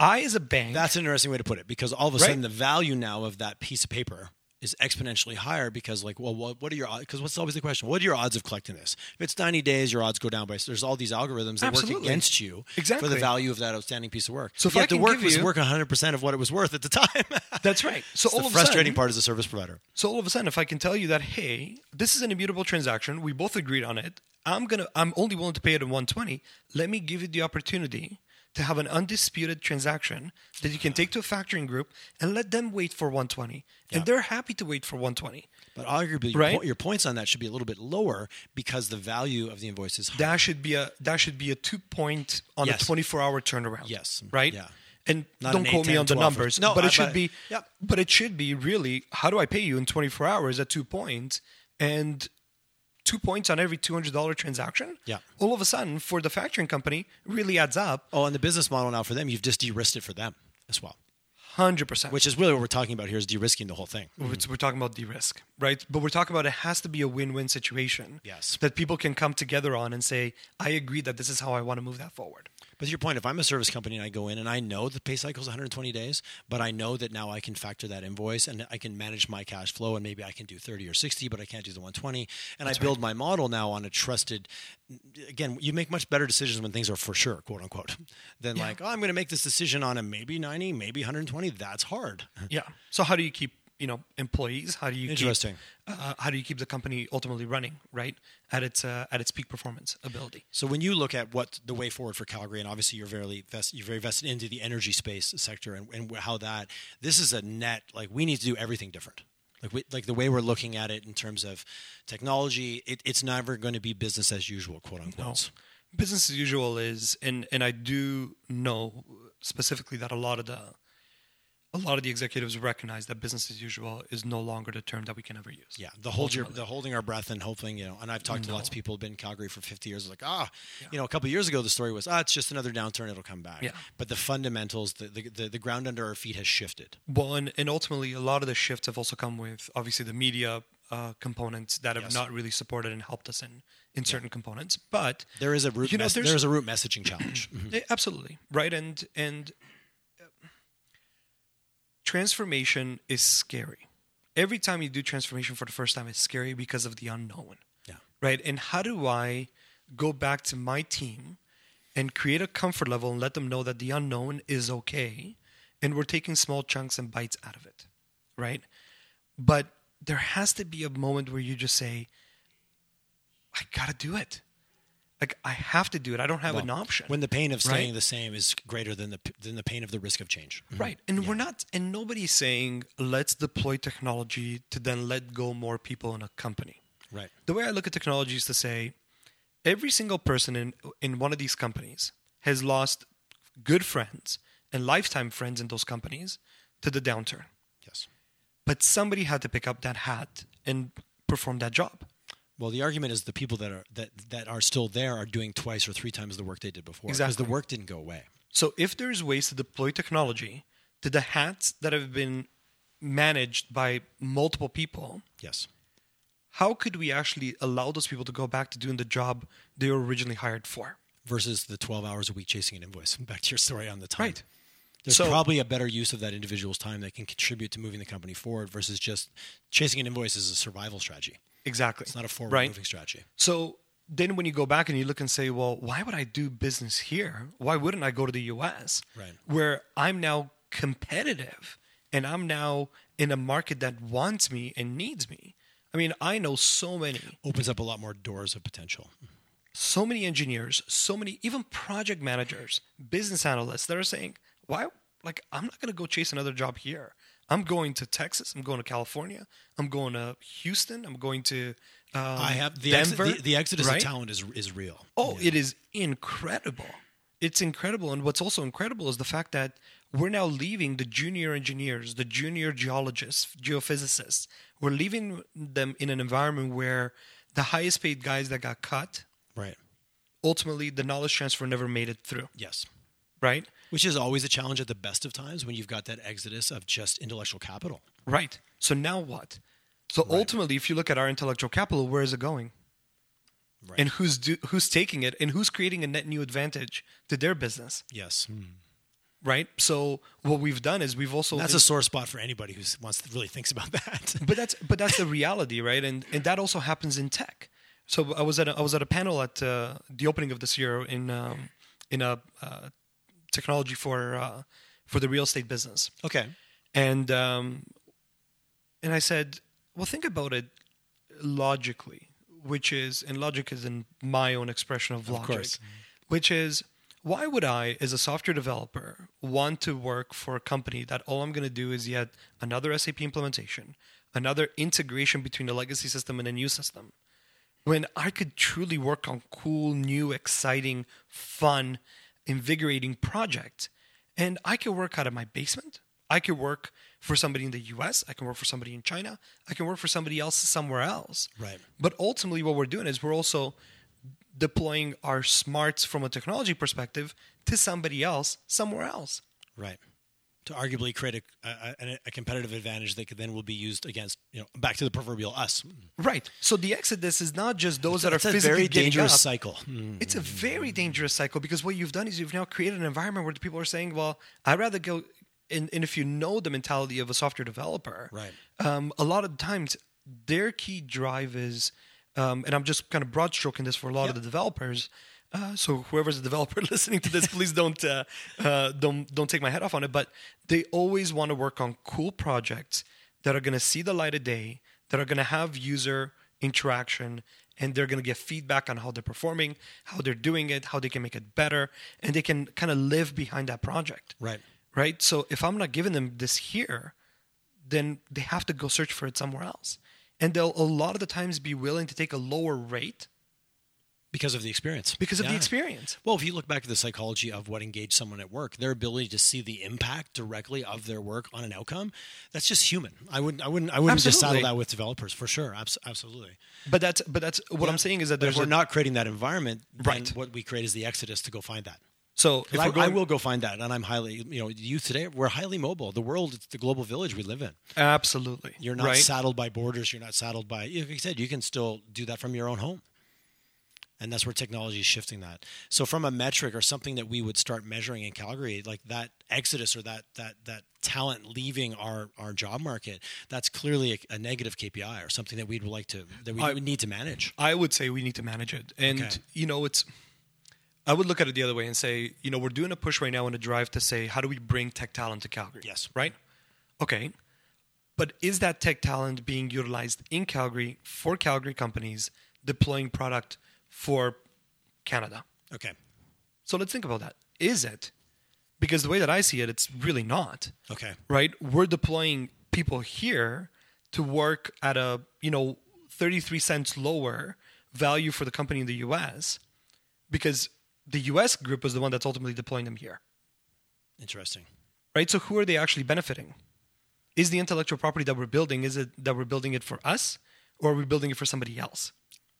I as a bank That's an interesting way to put it because all of a Right. sudden the value now of that piece of paper is exponentially higher because like well what, what are your odds because what's always the question what are your odds of collecting this if it's 90 days your odds go down by there's all these algorithms that work against you exactly. for the value of that outstanding piece of work So if Yet I the work was you- work 100% of what it was worth at the time that's right so all the of a frustrating sudden, part as a service provider So all of a sudden, if I can tell you that, hey, this is an immutable transaction, we both agreed on it. I'm gonna, I'm only willing to pay it in 120. Let me give you the opportunity to have an undisputed transaction that you can take to a factoring group and let them wait for 120, Yeah. and they're happy to wait for 120. but arguably your, po- your points on that should be a little bit lower because the value of the invoice is higher. That should be a that should be a two point on Yes. a 24 hour turnaround. Yes. right. Yeah. And Not don't an quote 8, me on the 12 or- numbers, No, but I- it should but- be. Yeah. But it should be really. How do I pay you in 24 hours at two points and two points on every $200 transaction? Yeah. All of a sudden, for the factoring company, really adds up. oh and the business model now for them you've just de-risked it for them as well Hundred percent. which is really what we're talking about here is de-risking the whole thing We're we're talking about de-risk, right? But we're talking about it has to be a win-win situation. Yes. That people can come together on and say, "I agree that this is how I want to move that forward." But to your point, if I'm a service company and I go in and I know the pay cycle is 120 days, but I know that now I can factor that invoice and I can manage my cash flow and maybe I can do 30 or 60, but I can't do the 120. And I build my model now on a trusted. Again, you make much better decisions when things are for sure, quote unquote, than like, oh, I'm going to make this decision on a maybe 90, maybe 120. That's hard. Yeah. So how do you keep you know employees? How do you Interesting. Keep, uh, how do you keep the company ultimately running right at its uh, at its peak performance ability? So when you look at what the way forward for Calgary, and obviously you're very vest, you're very vested into the energy space sector and, and how that this is a net like we need to do everything different. Like we, like the way we're looking at it in terms of technology, it, it's never going to be business as usual, quote unquote. No. Business as usual is, and and I do know specifically that a lot of the a lot of the executives recognize that business as usual is no longer the term that we can ever use. Yeah, the hold your, the holding our breath and hoping, you know. And I've talked to lots of people who've been in Calgary for 50 years. Like, ah, you know, a couple of years ago the story was, ah, it's just another downturn, it'll come back. Yeah. But the fundamentals, the, the the the ground under our feet has shifted. Well, and, and ultimately, a lot of the shifts have also come with obviously the media uh, components that have Yes. not really supported and helped us in in certain components. But There is a root, You know, mes- there's- there is a root messaging challenge. Mhm. Eh, absolutely right, and and transformation is scary. Every time you do transformation for the first time, it's scary because of the unknown. Yeah. right? And how do I go back to my team and create a comfort level and let them know that the unknown is okay and we're taking small chunks and bites out of it, right? But there has to be a moment where you just say, I gotta do it. Like I have to do it. I don't have an option. When the pain of staying Right? the same is greater than the than the pain of the risk of change. Mhm. Right. And we're not, and nobody's saying, let's deploy technology to then let go more people in a company. Right. The way I look at technology is to say, every single person in, in one of these companies has lost good friends and lifetime friends in those companies to the downturn. Yes. But somebody had to pick up that hat and perform that job. Well, the argument is the people that are that that are still there are doing twice or three times the work they did before because Exactly. the work didn't go away. So if there's ways to deploy technology to the hats that have been managed by multiple people, Yes. how could we actually allow those people to go back to doing the job they were originally hired for? Versus the 12 hours a week chasing an invoice. Back to your story on the time. Right. There's So- probably a better use of that individual's time that can contribute to moving the company forward versus just chasing an invoice as a survival strategy. Exactly. It's not a forward Right. moving strategy. So then when you go back and you look and say, well, why would I do business here? Why wouldn't I go to the US? Right. Where I'm now competitive and I'm now in a market that wants me and needs me. I mean, I know so many, Opens up a lot more doors of potential. so many engineers, so many, even project managers, business analysts that are saying, why, like, I'm not going to go chase another job here. I'm going to Texas. I'm going to California. I'm going to Houston. I'm going to um, I have the, ex- Denver. the, the exodus right? of talent is is real. Oh, it is incredible. It's incredible. And what's also incredible is the fact that we're now leaving the junior engineers, the junior geologists, geophysicists. We're leaving them in an environment where the highest paid guys that got cut, Right. ultimately, the knowledge transfer never made it through, Yes. right? Which is always a challenge at the best of times when you've got that exodus of just intellectual capital. Right. So now what? So ultimately, if you look at our intellectual capital, where is it going? Right. And who's do, who's taking it, and who's creating a net new advantage to their business? yes. right? So what we've done is we've also That's a sore spot for anybody who wants to really thinks about that. but that's but that's the reality, right? And and that also happens in tech. So I was at a, I was at a panel at uh, the opening of this year in um, in a uh, technology for uh, for the real estate business, okay. and um, and I said, well, think about it logically, which is and logic is in my own expression of logic, course. which is why would I, as a software developer, want to work for a company that all I'm going to do is yet another SAP implementation, another integration between a legacy system and a new system, when I could truly work on cool, new, exciting, fun, invigorating project. and I could work out of my basement. I could work for somebody in the US. I can work for somebody in China. I can work for somebody else somewhere else. Right. But ultimately, what we're doing is we're also deploying our smarts from a technology perspective to somebody else somewhere else. Right. To arguably create a, a, a competitive advantage that could then will be used against, you know, back to the proverbial us. Right. So the exodus is not just those that are It's a physically very dangerous up. cycle. Mm. It's a very dangerous cycle because what you've done is you've now created an environment where the people are saying, "Well, I'd rather go." And, and if you know the mentality of a software developer, Right. Um, a lot of times, their key drive is, um, and I'm just kind of broad stroking this for a lot of the developers. Uh, so whoever's a developer listening to this, please don't uh, uh, don't don't take my head off on it. But they always want to work on cool projects that are going to see the light of day, that are going to have user interaction, and they're going to get feedback on how they're performing, how they're doing it, how they can make it better, and they can kind of live behind that project. Right. Right. So if I'm not giving them this here, then they have to go search for it somewhere else. And they'll a lot of the times be willing to take a lower rate Because of the experience. because of the experience. Well, if you look back at the psychology of what engaged someone at work, their ability to see the impact directly of their work on an outcome, that's just human. I wouldn't, I wouldn't, I wouldn't just saddle that with developers for sure. Abs- absolutely. But that's but that's what Yeah. I'm saying is that But if we're a, not creating that environment, then Right. what we create is the exodus to go find that. so if I, going, I will go find that, and I'm highly, you know, youth today, we're highly mobile. The world, it's the global village we live in. absolutely You're not right. saddled by borders. You're not saddled by, like you said, you can still do that from your own home. And that's where technology is shifting that. So, from a metric or something that we would start measuring in Calgary, like that exodus or that that that talent leaving our our job market, that's clearly a, a negative KPI or something that we'd like to that we I- would need to manage. I would say we need to manage it. And, Okay. you know, it's, I would look at it the other way and say, you know, we're doing a push right now in a drive to say, how do we bring tech talent to Calgary? Yes. Right? Okay. But is that tech talent being utilized in Calgary for Calgary companies deploying product for Canada? Okay. So let's think about that. Is it? Because the way that I see it, it's really not Okay. right? We're deploying people here to work at a, you know, 33 cents lower value for the company in the US because the US group was the one that's ultimately deploying them here, Interesting. right? So who are they actually benefiting? Is the intellectual property that we're building, is it that we're building it for us or are we building it for somebody else?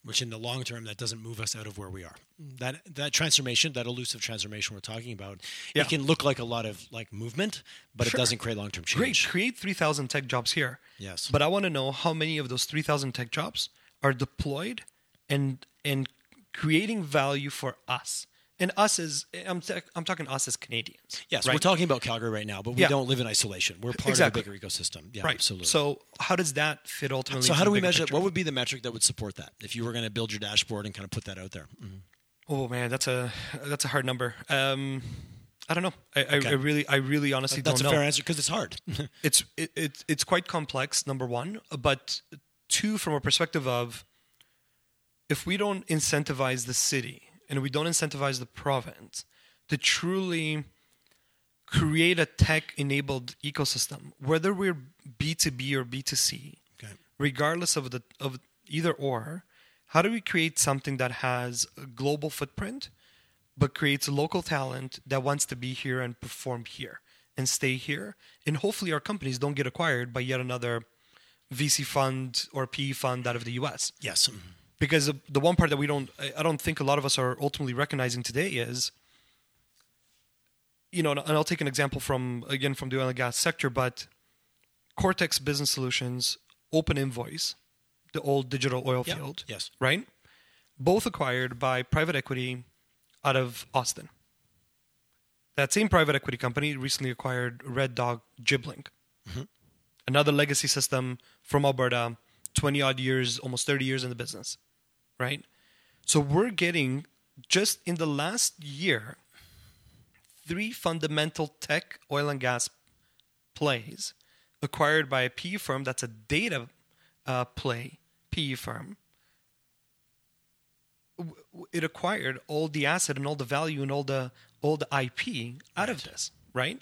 Which in the long term that doesn't move us out of where we are that that transformation that elusive transformation we're talking about Yeah. it can look like a lot of like movement but Sure. it doesn't create long-term change Great, change create 3,000 tech jobs here. Yes. But I want to know how many of those 3,000 tech jobs are deployed and and creating value for us. And us is I'm I'm talking us as Canadians. yes right? we're talking about calgary right now but we Yeah. don't live in isolation we're part Exactly. of a bigger ecosystem yeah right. absolutely So how does that fit ultimately? so how do we measure picture? what would be the metric that would support that if you were going to build your dashboard and kind of put that out there Mhm. Oh man, that's a that's a hard number. Um, I don't know. I, I, Okay. I really I really honestly that's a don't know. fair answer because it's hard it's it, it, it's quite complex number one but two from a perspective of if we don't incentivize the city and we don't incentivize the province to truly create a tech enabled ecosystem whether we're b2b or b2c okay. regardless of the of either or how do we create something that has a global footprint but creates local talent that wants to be here and perform here and stay here? And hopefully our companies don't get acquired by yet another VC fund or PE fund out of the US yes. Mhm. Because the- the one part that we don't I- I don't think a lot of us are ultimately recognizing today is you know and I'll take an example from again from the oil and gas sector but Cortex Business Solutions Open Invoice the old digital oil Yeah. field yes. right? Both acquired by private equity out of Austin. That same private equity company recently acquired Red Dog Giblink mm-hmm. another legacy system from Alberta 20 odd years almost 30 years in the business right? So we're getting just in the last year three fundamental tech oil and gas plays acquired by a PE firm that's a data uh, play PE firm. It acquired all the asset and all the value and all the all the IP out of this, right?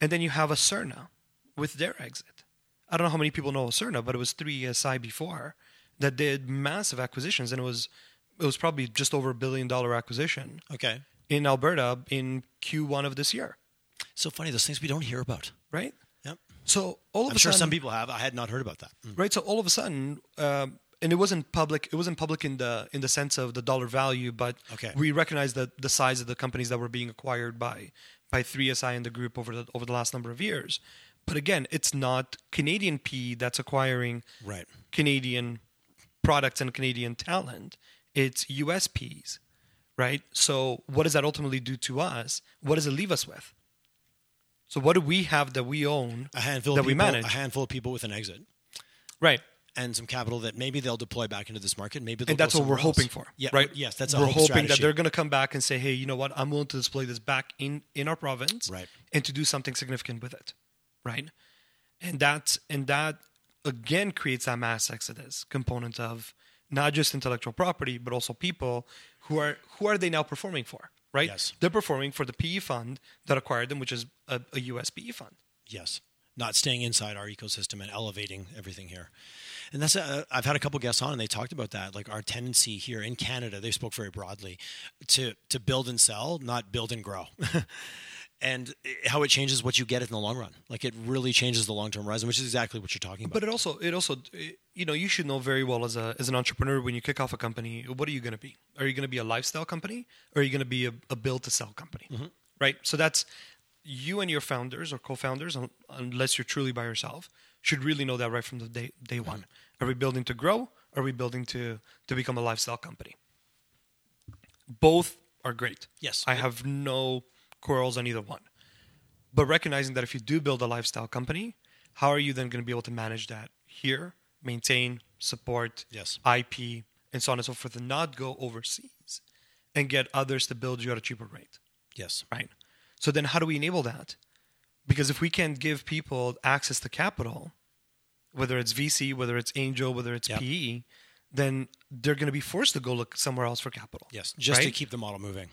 And then you have Aucerna with their exit. I don't know how many people know Cerna, but it was 3esi before that did massive acquisitions, and it was it was probably just over a billion dollar acquisition okay in Alberta in Q1 of this year, so funny those things we don't hear about right? yep So all of i'm a sure sudden, some people have i had not heard about that Mm. right? So all of a sudden, um, and it wasn't public. It wasn't public in the in the sense of the dollar value, but Okay. we recognize the the size of the companies that were being acquired by by 3SI and the group over the over the last number of years. But again, it's not Canadian P that's acquiring right Canadian products and Canadian talent. It's USPs, right? So what does that ultimately do to us? What does it leave us with? So what do we have that we own a handful that of we manage? a handful of people with an exit right. and some capital that maybe they'll deploy back into this market. Maybe they'll and that's what we're else. hoping for. Yeah, right. Yes, that's a we're hoping strategy. that they're going to come back and say, "Hey, you know what? I'm willing to display this back in in our province, Right. and to do something significant with it." Right. and that and that again creates that mass exodus component of not just intellectual property but also people who are who are they now performing for right Yes. they're performing for the PE fund that acquired them which is a, a US PE fund Yes. Not staying inside our ecosystem and elevating everything here. And that's, uh, I've had a couple guests on and they talked about that. Like our tendency here in Canada, they spoke very broadly to, to build and sell, not build and grow. and eh, how it changes what you get in the long run. Like it really changes the long term horizon, which is exactly what you're talking about. But it also, it also, eh, you know, you should know very well as a as an entrepreneur when you kick off a company, what are you going to be? Are you going to be a lifestyle company, or are you going to be a, a build to sell company? Mm-hmm. Right. So that's you and your founders or co-founders, un- unless you're truly by yourself, should really know that right from the day day mm-hmm. one. Are we building to grow? Are we building to to become a lifestyle company? Both are great. Yes. I have no quarrels on either one. But recognizing that if you do build a lifestyle company, how are you then going to be able to manage that here, maintain, support, Yes. IP, and so on and so forth, and not go overseas and get others to build you at a cheaper rate, yes. right? So then, how do we enable that? Because if we can't give people access to capital, whether it's VC, whether it's angel, whether it's Yep. PE, then they're going to be forced to go look somewhere else for capital. Yes, just to keep the model moving.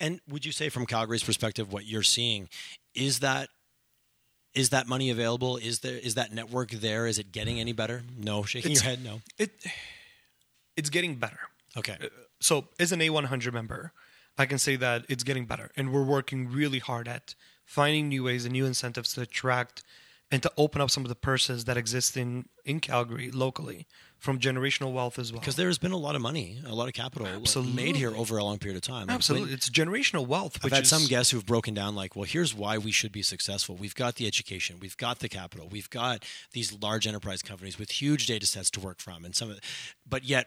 And would you say, from Calgary's perspective, what you're seeing is that is that money available? Is there is that network there? Is it getting any better? No, shaking It's- your head. No. it it's getting better. Okay. Uh, so as an A100 member, I can say that it's getting better, and we're working really hard at finding new ways and new incentives to attract and to open up some of the purses that exist in in Calgary locally from generational wealth as well. Because there has been a lot of money, a lot of capital like, made here over a long period of time. Absolutely, it's generational wealth. I've had is, some guests who've broken down like, well, here's why we should be successful. We've got the education, we've got the capital, we've got these large enterprise companies with huge data sets to work from, and some of, but yet.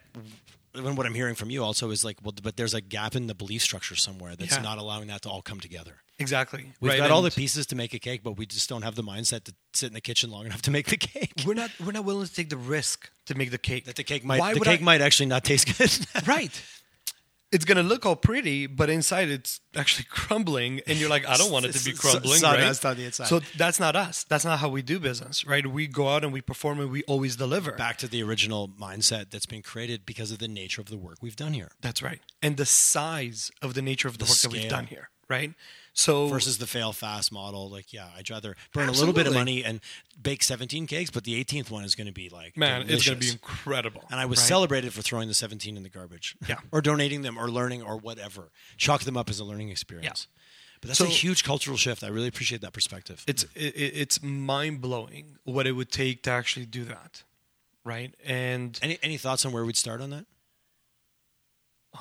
When what I'm hearing from you also is like, well, but there's a gap in the belief structure somewhere that's Yeah. not allowing that to all come together. Exactly. We've right? got all the pieces to make a cake, but we just don't have the mindset to sit in the kitchen long enough to make the cake. We're not we're not willing to take the risk to make the cake. That the cake might Why the cake I- might actually not taste good. right. It's gonna look all pretty, but inside it's actually crumbling, and you're like, I don't want it to be crumbling, sawdust right? on the inside. So that's not us. That's not how we do business, right? We go out and we perform, and we always deliver. Back to the original mindset that's been created because of the nature of the work we've done here That's right, and the size of the nature of the, The work that we've done here, right? So versus the fail fast model. Like, yeah, I'd rather burn a little bit of money and bake 17 cakes, but the 18th one is going to be like man, it's gonna be incredible. And I was right? celebrated for throwing the 17 in the garbage. Yeah. or donating them or learning or whatever. Chalk them up as a learning experience. But that's a huge cultural shift. I really appreciate that perspective. it's it, it- it's mind blowing what it would take to actually do that, right? And any any thoughts on where we'd start on that?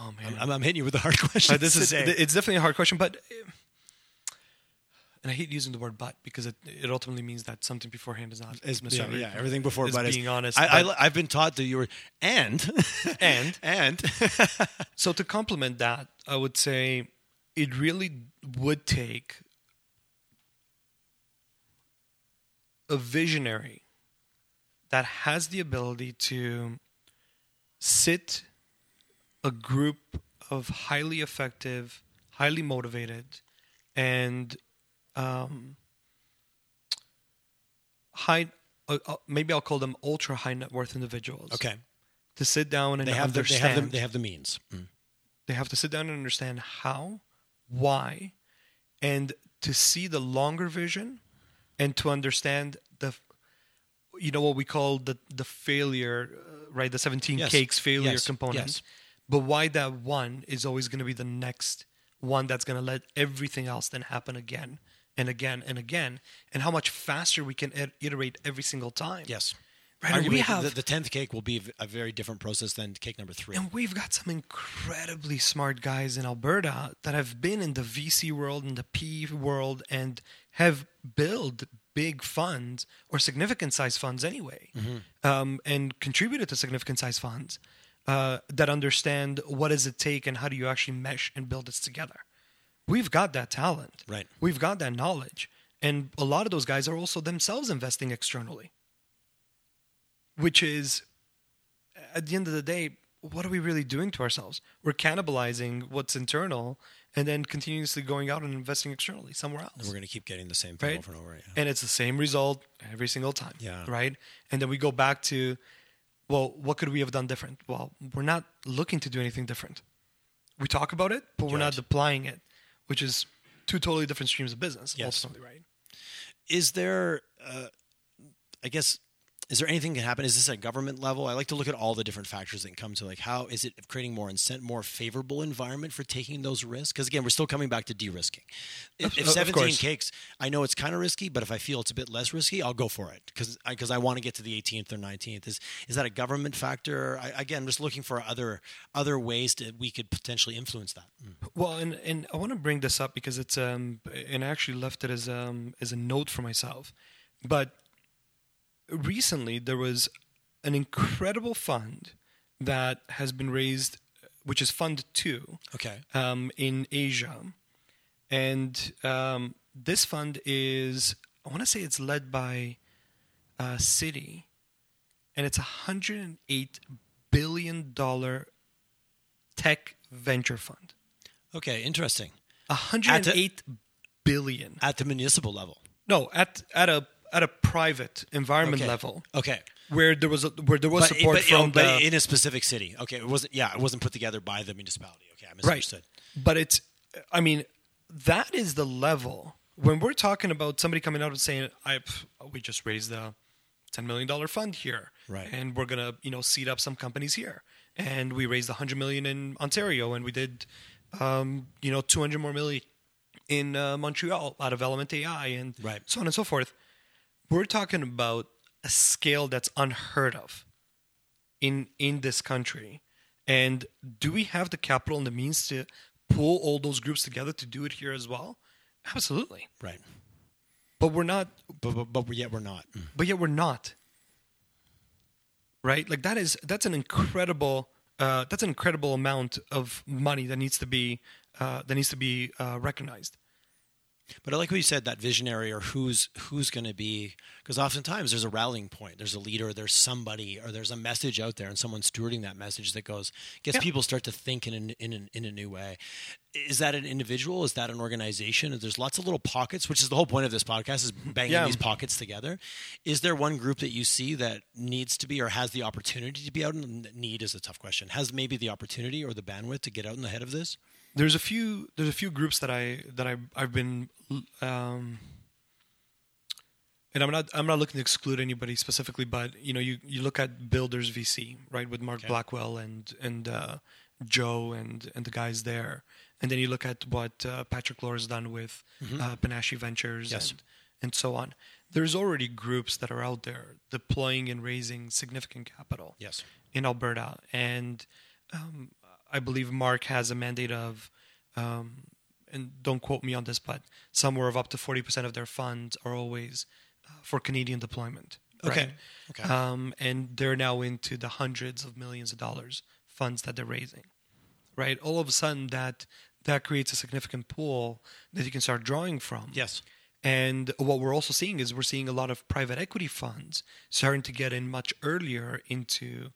Oh man, I'm, I'm hitting you with the hard question. Uh, this is today. it's definitely a hard question, but and I hate using the word "but" because it, it ultimately means that something beforehand is not Is- yeah, yeah, everything before is but is- being honest. I, I've been taught that you were and And? and so to complement that, I would say it really would take a visionary that has the ability to sit a group of highly effective, highly motivated, and um, high. Uh, uh, maybe I'll call them ultra high net worth individuals. okay. To sit down and They have the, they understand. have the, they have the means. Mm. They have to sit down and understand how, why, and to see the longer vision and to understand the you know what we call the the failure uh, right the 17 Yes. cakes failure Yes. component Yes. But why that one is always going to be the next one that's going to let everything else then happen again and again and again? And how much faster we can iterate every single time. Yes. Right, and we have- the, tenth cake will be a very different process than cake number three. And we've got some incredibly smart guys in Alberta that have been in the VC world and the PE world and have built big funds or significant size funds anyway, um, and contributed to significant size funds uh, that understand what does it take and how do you actually mesh and build this together. We've got that talent, Right. We've got that knowledge, and a lot of those guys are also themselves investing externally, which is at the end of the day, what are we really doing to ourselves? We're cannibalizing what's internal and then continuously going out and investing externally somewhere else. And we're going to keep getting the same thing Right. over and over. Yeah. and it's the same result every single time. Yeah. Right. And then we go back to, well, what could we have done different? Well, we're not looking to do anything different. We talk about it, but we're not applying it, which is two totally different streams of business. Yes. Ultimately, right? is there uh, i guess is there anything that can happen? Is this at government level? I like to look at all the different factors that come to like how is it creating more incent more favorable environment for taking those risks? Because again we're still coming back to de-risking. If, if 17 cakes i know it's kind of risky but if i feel it's a bit less risky i'll go for it. Because i because i want to get to the 18th or 19th is is that a government factor? I, again I'm just looking for other other ways that we could potentially influence that. Mm. Well, and, and I want to bring this up because it's um and I actually left it as um as a note for myself, but recently there was an incredible fund that has been raised, which is Fund Two, okay um, in Asia, and um, this fund is I want to say it's led by a city, and it's a hundred and eight billion dollar tech venture fund. okay interesting A hundred and eight billion. at the municipal level No, at at a at a private environment Okay. level okay where there was a, where there was but, support but, from but the in a specific city. Okay, it wasn't. Yeah, it wasn't put together by the municipality. Okay, I right. misunderstood. But it's I mean that is the level when we're talking about somebody coming out and saying I we just raised a ten million dollar fund here, Right. And we're gonna you know seed up some companies here, and we raised a hundred million in Ontario, and we did um, you know two hundred more million in uh, Montreal out of Element AI, and Right. so on and so forth. We're talking about a scale that's unheard of in in this country. And do we have the capital and the means to pull all those groups together to do it here as well? Absolutely. Right, But we're not but but, but yet we're not. Mm. but yet we're not. Right? Like that is that's an incredible uh, that's an incredible amount of money that needs to be uh, that needs to be uh, recognized. But I like what you said that visionary or who's who's going to be because oftentimes there's a rallying point. There's a leader. There's somebody or there's a message out there, and someone's stewarding that message that goes gets Yeah. people start to think in a, in a, in a new way. Is that an individual? Is that an organization? There's lots of little pockets, which is the whole point of this podcast is banging Yeah. these pockets together. Is there one group that you see that needs to be or has the opportunity to be out? And need is a tough question. Has maybe the opportunity or the bandwidth to get out in the head of this? There's a few there's a few groups that I that I I've been um, and I'm not I'm not looking to exclude anybody specifically, but you know you, you look at Builders VC right with Mark Okay. Blackwell and and uh, Joe and and the guys there, and then you look at what uh, Patrick Lor has done with uh, Panache Ventures Yes. and and so on. There's already groups that are out there deploying and raising significant capital Yes. in Alberta, and um, I believe Mark has a mandate of, um, and don't quote me on this, but somewhere of up to forty percent of their funds are always uh, for Canadian deployment. Okay. right? Okay. Um, and they're now into the hundreds of millions of dollars funds that they're raising. Right. All of a sudden, that that creates a significant pool that you can start drawing from. yes. And what we're also seeing is we're seeing a lot of private equity funds starting to get in much earlier into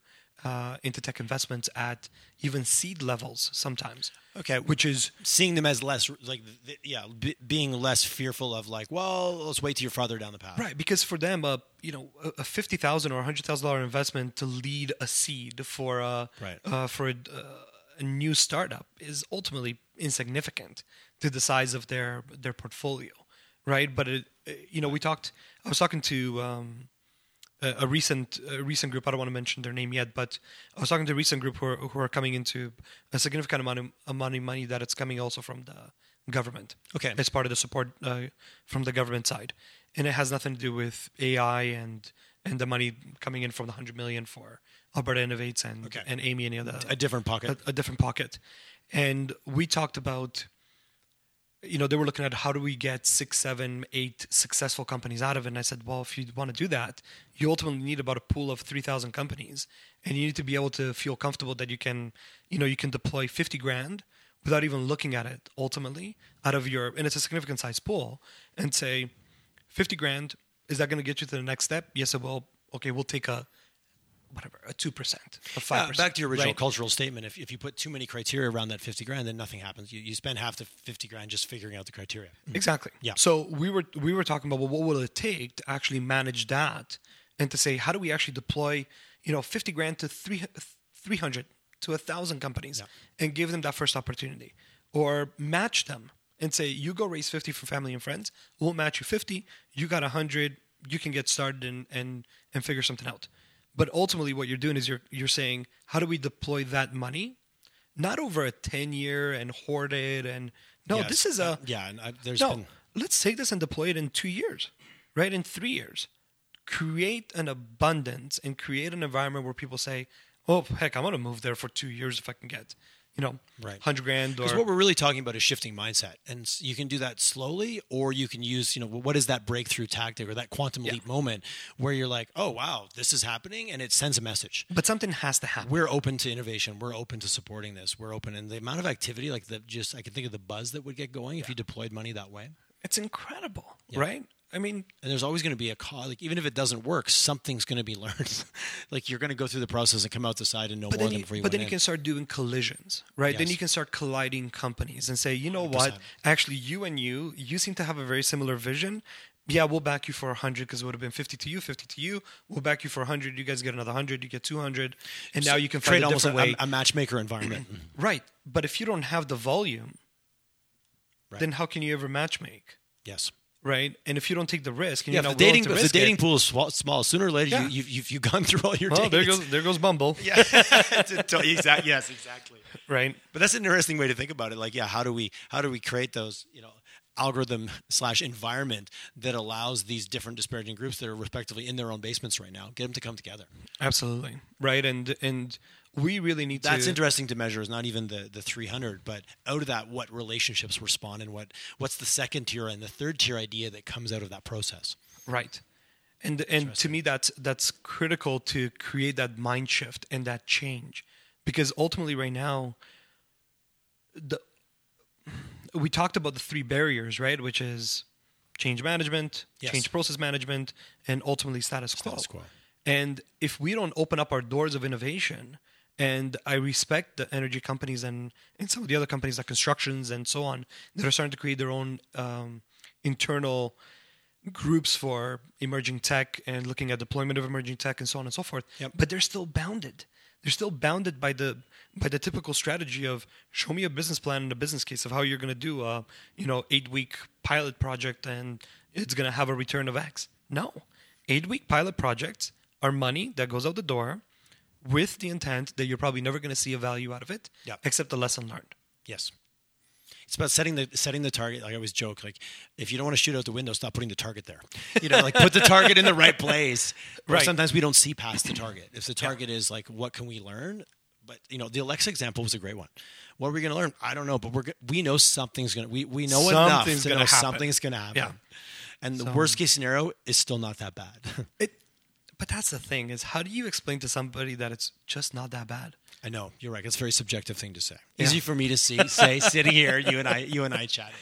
uh, into tech investments at even seed levels sometimes. Okay. Which is seeing them as less like th- yeah b- being less fearful of like well let's wait till you're farther down the path right because for them, a you know, a- fifty thousand or a hundred thousand dollar investment to lead a seed for a Right. uh, for a, a new startup is ultimately insignificant to the size of their their portfolio, right? But it, uh, you know, we talked. I was talking to um, a, a recent a recent group. I don't want to mention their name yet, but I was talking to a recent group who are, who are coming into a significant amount of amount of money that it's coming also from the government. Okay. as part of the support uh, from the government side, and it has nothing to do with AI and and the money coming in from the hundred million for Alberta Innovates and Okay. and Amii and the other a different pocket a, a different pocket. And we talked about, you know, they were looking at how do we get six, seven, eight successful companies out of it. And I said, well, if you want to do that, you ultimately need about a pool of 3,000 companies. And you need to be able to feel comfortable that you can, you know, you can deploy 50 grand without even looking at it ultimately out of your, and it's a significant size pool, and say, 50 grand, is that going to get you to the next step? Yes, it will. Okay, we'll take a whatever a two percent, a Uh, five percent. back to your original right? cultural statement. If, if you put too many criteria around that 50 grand, then nothing happens. You, you spend half the 50 grand just figuring out the criteria. Exactly. Yeah. So we were we were talking about well, what will it take to actually manage that, and to say how do we actually deploy, you know, fifty grand to three three hundred to a thousand companies, Yeah. and give them that first opportunity, or match them and say you go raise fifty for family and friends, we'll match you fifty, you got a hundred, you can get started and and and figure something out. But ultimately, what you're doing is you're you're saying how do we deploy that money, not over a ten year and hoard it and no, Yes. this is a Uh, yeah, and I, there's no, been let's take this and deploy it in two years, right? In three years. Create an abundance and create an environment where people say, oh, heck, I'm going to move there for two years if I can get, you know, Right. 100 grand Because what we're really talking about is shifting mindset, and you can do that slowly, or you can use, you know, what is that breakthrough tactic or that quantum Yeah. leap moment where you're like, oh wow, this is happening, and it sends a message. But something has to happen. We're open to innovation. We're open to supporting this. We're open, and the amount of activity, like the just, I can think of the buzz that would get going if you deployed money that way. It's incredible, right? I mean, And there's always going to be a call. Like even if it doesn't work, something's going to be learned. like you're going to go through the process and come out the side and know more then, than you, before you but then you in. can start doing collisions, right? Then you can start colliding companies and say, you know what? 100%. Actually, you and you, you seem to have a very similar vision. Yeah, we'll back you for 100 because it would have been 50 to you, 50 to you. We'll back you for 100. You guys get another 100. You get 200. And now you can trade find a almost a, a matchmaker environment. right. But if you don't have the volume, Right. then how can you ever matchmake? yes. Right. And if you don't take the risk, and Yeah, you're not the dating to if the dating it, pool is small, small, sooner or later Yeah. you, you've, you've, you've gone through all your well, there goes there goes Bumble. Yeah, exactly. Yes, exactly. Right. But that's an interesting way to think about it. Like, yeah, how do we how do we create those you know algorithm slash environment that allows these different disparaging groups that are respectively in their own basements right now get them to come together. Absolutely. Right. And and we really need to That's to. interesting to measure. Is not even the the 300, but out of that, what relationships respond and what what's the second tier and the third tier idea that comes out of that process. Right. And and to me that's that's critical to create that mind shift and that change. Because ultimately right now the we talked about the three barriers, right? Which is change management, Yes. change process management, and ultimately status quo. Status quo. And if we don't open up our doors of innovation, and I respect the energy companies and, and some of the other companies like constructions and so on that are starting to create their own um, internal groups for emerging tech and looking at deployment of emerging tech and so on and so forth. Yep. But they're still bounded. They're still bounded by the by the typical strategy of show me a business plan and a business case of how you're going to do a you know eight week pilot project and it's going to have a return of X. No, eight week pilot projects are money that goes out the door with the intent that you're probably never going to see a value out of it, Yep. except the lesson learned. Yes. It's about setting the setting the target. Like I always joke, like if you don't want to shoot out the window, stop putting the target there. You know, like put the target in the right place. Right. Sometimes we don't see past the target. If the target is like, what can we learn? But you know, the Alexa example was a great one. What are we going to learn? I don't know, but we're we know something's going to we we know enough Something's to gonna know happen. something's going to happen. Yeah. And the So- worst case scenario is still not that bad. It, but that's the thing is how do you explain to somebody that it's just not that bad? I know you're right. It's a very subjective thing to say. Yeah. Easy for me to see say sitting here, you and I, you and I chatting.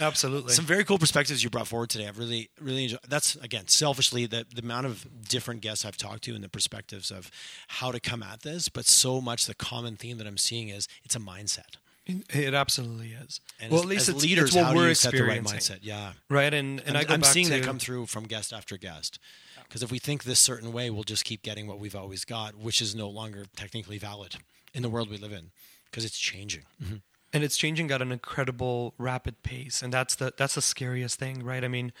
Absolutely. Some very cool perspectives you brought forward today. I've really, really enjoyed. That's again, selfishly, the the amount of different guests I've talked to and the perspectives of how to come at this. But so much the common theme that I'm seeing is it's a mindset. It absolutely is. And well, as, at least as it's, leaders, it's what how we're do you set the right mindset? Yeah, right? And and, and I go I'm back seeing to, that come through from guest after guest. Because if we think this certain way, we'll just keep getting what we've always got, which is no longer technically valid in the world we live in, because it's changing. Mm-hmm. and it's changing at an incredible rapid pace, and that's the that's the scariest thing, right? I mean,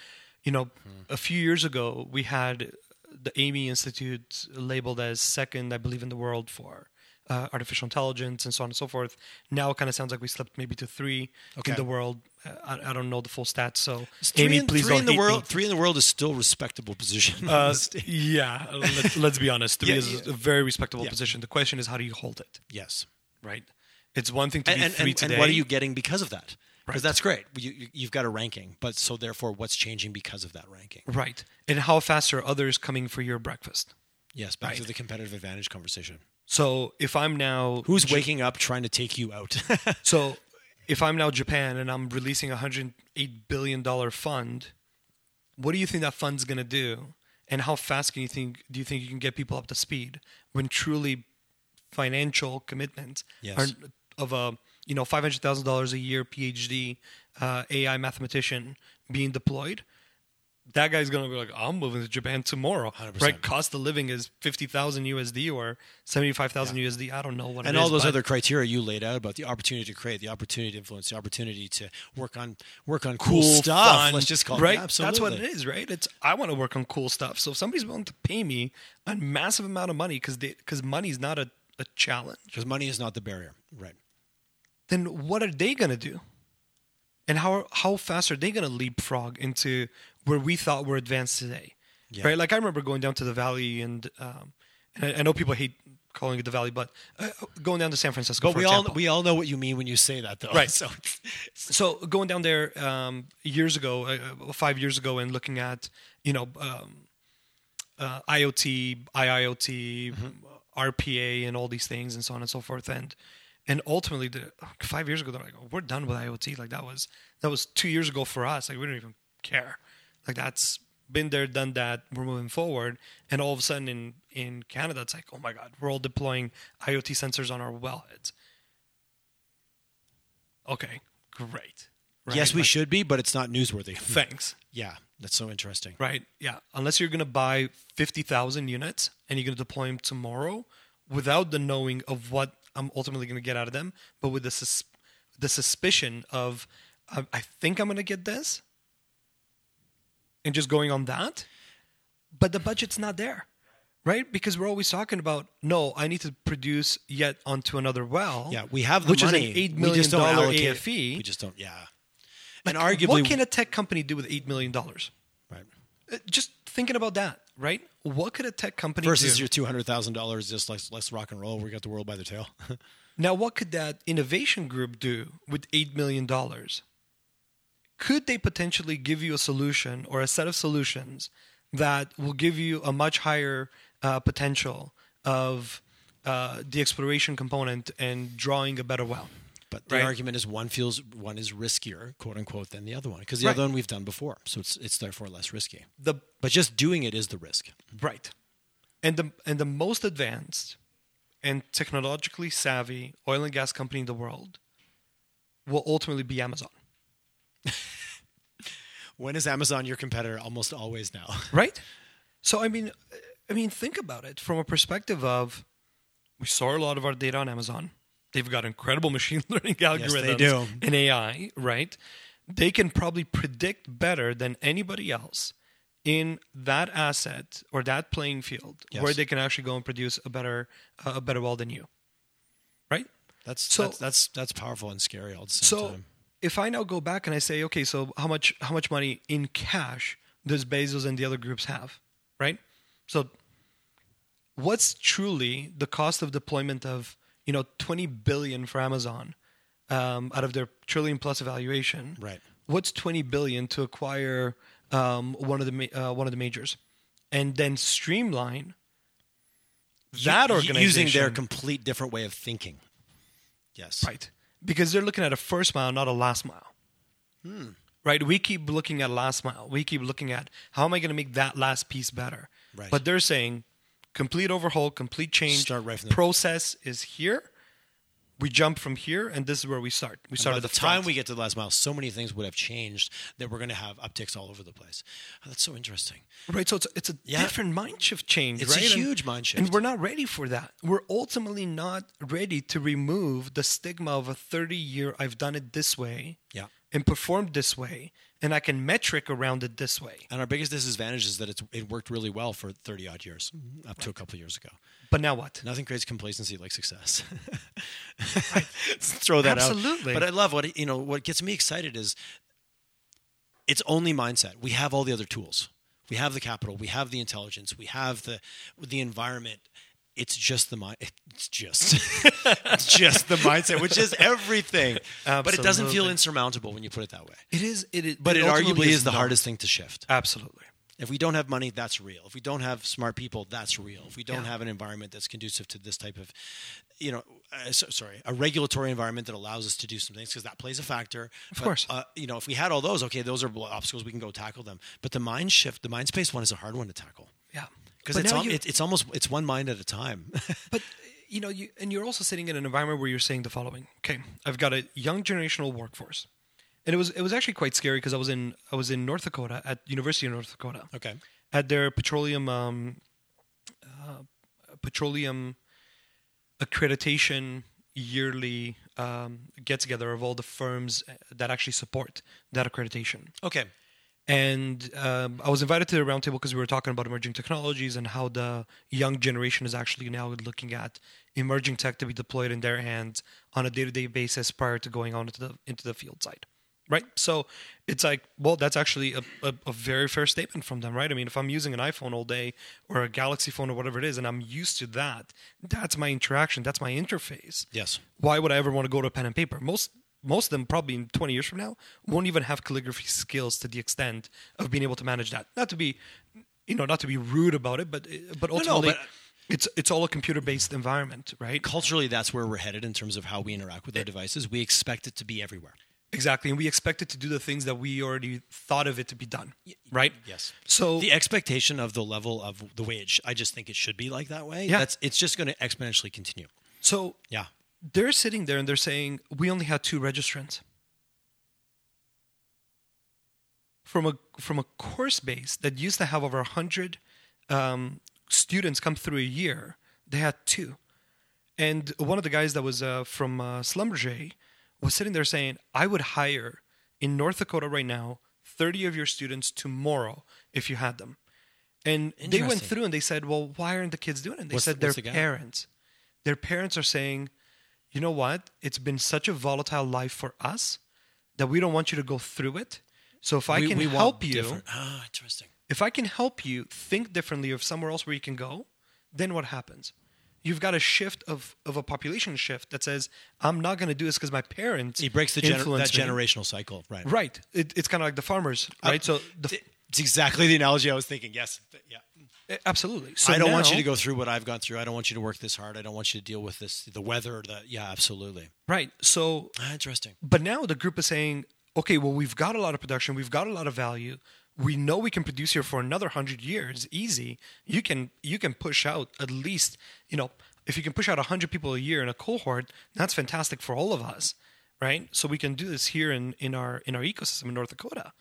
you know, hmm. a few years ago we had the Amii Institute labeled as second, I believe, in the world for uh, artificial intelligence and so on and so forth. Now it kind of sounds like we slipped maybe to three Okay. in the world. Uh, I, I don't know the full stats, so Three Amii, in, please three don't in the world. me. Three in the world is still a respectable position. Uh, yeah, let's, let's be honest. Three Yeah, is yeah. a very respectable Yeah. position. The question is, how do you hold it? yes. Right? It's one thing to and, be and, three and, today. and what are you getting because of that? Because Right. that's great. You, you, you've got a ranking, but so therefore, what's changing because of that ranking? Right. And how fast are others coming for your breakfast? Yes, back to the competitive advantage conversation. So if I'm now Who's waking up trying to take you out? so if I'm now Japan and I'm releasing a hundred eight billion dollar fund, what do you think that fund's gonna do? and how fast can you think do you think you can get people up to speed when truly financial commitments Yes. are of a you know five hundred thousand dollars a year PhD uh, AI mathematician being deployed? That guy's gonna be like, I'm moving to Japan tomorrow. 100%. Right? Cost of living is fifty thousand USD or seventy five thousand USD. I don't know what. and all is, those other criteria you laid out about the opportunity to create, the opportunity to influence, the opportunity to work on work on cool, stuff. fun, Let's just call right. it absolutely. That's what it is, right? It's I want to work on cool stuff. So if somebody's willing to pay me a massive amount of money because because money is not a, a challenge, Because money is not the barrier, right? then what are they gonna do? And how how fast are they gonna leapfrog into where we thought we're advanced today? Yeah. Right? Like I remember going down to the valley, and um, and I, I know people hate calling it the valley, but uh, going down to San Francisco. But we example. all we all know what you mean when you say that, though. Right. So so going down there um, years ago, uh, five years ago, and looking at you know um, uh, IoT, IIoT, RPA, and all these things, and so on and so forth, and and ultimately, the, five years ago, they're like, oh, "We're done with IoT." Like that was that was two years ago for us. Like we don't even care. Like that's been there, done that. We're moving forward, and all of a sudden in in Canada, it's like, "Oh my God, we're all deploying IoT sensors on our wellheads." Okay, great. Right? yes, we Like, should be, but it's not newsworthy. Thanks. yeah, that's so interesting. Right. Yeah. Unless you're going to buy 50,000 units and you're going to deploy them tomorrow without the knowing of what I'm ultimately going to get out of them, but with the, sus- the suspicion of, I, I think I'm going to get this, and just going on that, but the budget's not there. Right? Because we're always talking about, no, I need to produce yet onto another well. Yeah, we have the which money. is an $8 We just don't allocate it. AFE. We just don't. Yeah, Like, and arguably, what can a tech company do with $8 million? right. Uh, just thinking about that, right? What could a tech company versus do? your two hundred thousand dollars, just let's let's rock and roll. We got the world by the tail. now, what could that innovation group do with eight million dollars? Could they potentially give you a solution or a set of solutions that will give you a much higher uh, potential of uh, the exploration component and drawing a better well? But the Right. argument is one feels one is riskier, quote unquote, than the other one because the Right. other one we've done before, so it's it's therefore less risky. The But just doing it is the risk. Right. And the and the most advanced and technologically savvy oil and gas company in the world will ultimately be Amazon. When is Amazon your competitor? Almost always now. Right? So I mean I mean think about it from a perspective of we store a lot of our data on Amazon. They've got incredible machine learning algorithms they do. and AI, right? They can probably predict better than anybody else in that asset or that playing field Yes. where they can actually go and produce a better uh, a better well than you. Right? That's So- that's, that's that's powerful and scary all at the same So time. If I now go back and I say, okay, so how much how much money in cash does Bezos and the other groups have, right? So what's truly the cost of deployment of you know 20 billion for Amazon um, out of their trillion plus evaluation? Right. What's 20 billion to acquire um, one of the uh, one of the majors, and then streamline that U- organization using their complete different way of thinking. Yes. Right. Because they're looking at a first mile, not a last mile. Hmm. Right? We keep looking at last mile. We keep looking at how am I going to make that last piece better? Right. But they're saying complete overhaul, complete change. Start right process is here. We jump from here, and this is where we start. We start by at the the time we get to the last mile, so many things would have changed that we're going to have upticks all over the place. Oh, that's so interesting. Right, so it's it's a Yeah. different mind shift change. It's a right? And- huge mind shift. and we're not ready for that. We're ultimately not ready to remove the stigma of a thirty year. I've done it this way, Yeah. and performed this way, and I can metric around it this way. And our biggest disadvantage is that it's, it worked really well for 30 odd years, mm-hmm. up to a couple of years ago. But now what? Nothing creates complacency like success. Throw that Absolutely. out. But I love what you know. What gets me excited is it's only mindset. We have all the other tools. We have the capital. We have the intelligence. We have the the environment. It's just the mind. It's just it's just the mindset, which is everything. But it doesn't feel insurmountable when you put it that way. It is. It is. But it, arguably is the not. hardest thing to shift. Absolutely. If we don't have money, that's real. If we don't have smart people, that's real. If we don't Yeah. have an environment that's conducive to this type of, you know, uh, so, sorry, a regulatory environment that allows us to do some things, because that plays a factor. Of But, course. uh, you know, if we had all those, okay, those are obstacles we can go tackle them. But the mind shift, the mind space one is a hard one to tackle. Yeah. Because it's, al- you- it's almost it's one mind at a time. But you know, you and you're also sitting in an environment where you're saying the following. Okay, I've got a young generational workforce, and it was it was actually quite scary because I was in I was in North Dakota at University of North Dakota okay. at their petroleum um, uh, petroleum accreditation yearly um, get together of all the firms that actually support that accreditation. Okay. And um, I was invited to the roundtable because we were talking about emerging technologies and how the young generation is actually now looking at emerging tech to be deployed in their hands on a day-to-day basis prior to going on into the into the field side, right? So it's like, well, that's actually a, a, a very fair statement from them, right? I mean, if I'm using an iPhone all day or a Galaxy phone or whatever it is, and I'm used to that, that's my interaction, that's my interface Yes. why would I ever want to go to pen and paper? Most most of them probably in 20 years from now won't even have calligraphy skills to the extent of being able to manage that. Not to be, you know, not to be rude about it, but uh, but no, ultimately, but- uh, it's it's all a computer based environment, right? Culturally, that's where we're headed in terms of how we interact with our eh. devices. We expect it to be everywhere. Exactly, and we expect it to do the things that we already thought of it to be done, right? Yes. So the expectation of the level of the way it sh- I just think it should be like that way. Yeah. That's it's just going to exponentially continue. so Yeah. They're sitting there and they're saying we only had two registrants. From a from a course base that used to have over 100 um, students come through a year they had two. And one of the guys that was uh, from uh, Schlumberger was sitting there saying i would hire in north dakota right now 30 of your students tomorrow if you had them. And they went through and they said well why aren't the kids doing it? They What's said their the parents. Their parents are saying you know what? It's been such a volatile life for us that we don't want you to go through it. So if I we, can we help you, different- Ah, interesting. if I can help you think differently of somewhere else where you can go, then what happens? You've got a shift of, of a population shift that says, I'm not going to do this because my parents. He breaks the gener- that me." generational cycle, right? Right. It, it's kind of like the farmers, right? so the, It's exactly the analogy I was thinking. Yes. Yeah. Absolutely. So I don't want you to go through what I've gone through. I don't want you to work this hard. I don't want you to deal with this, the weather. The yeah, absolutely. Right. So Ah, interesting. But now the group is saying, okay, well, we've got a lot of production, we've got a lot of value. We know we can produce here for another hundred years, easy. You can you can push out at least, you know, if you can push out hundred people a year in a cohort, that's fantastic for all of us, right? So we can do this here in, in our in our ecosystem in North Dakota.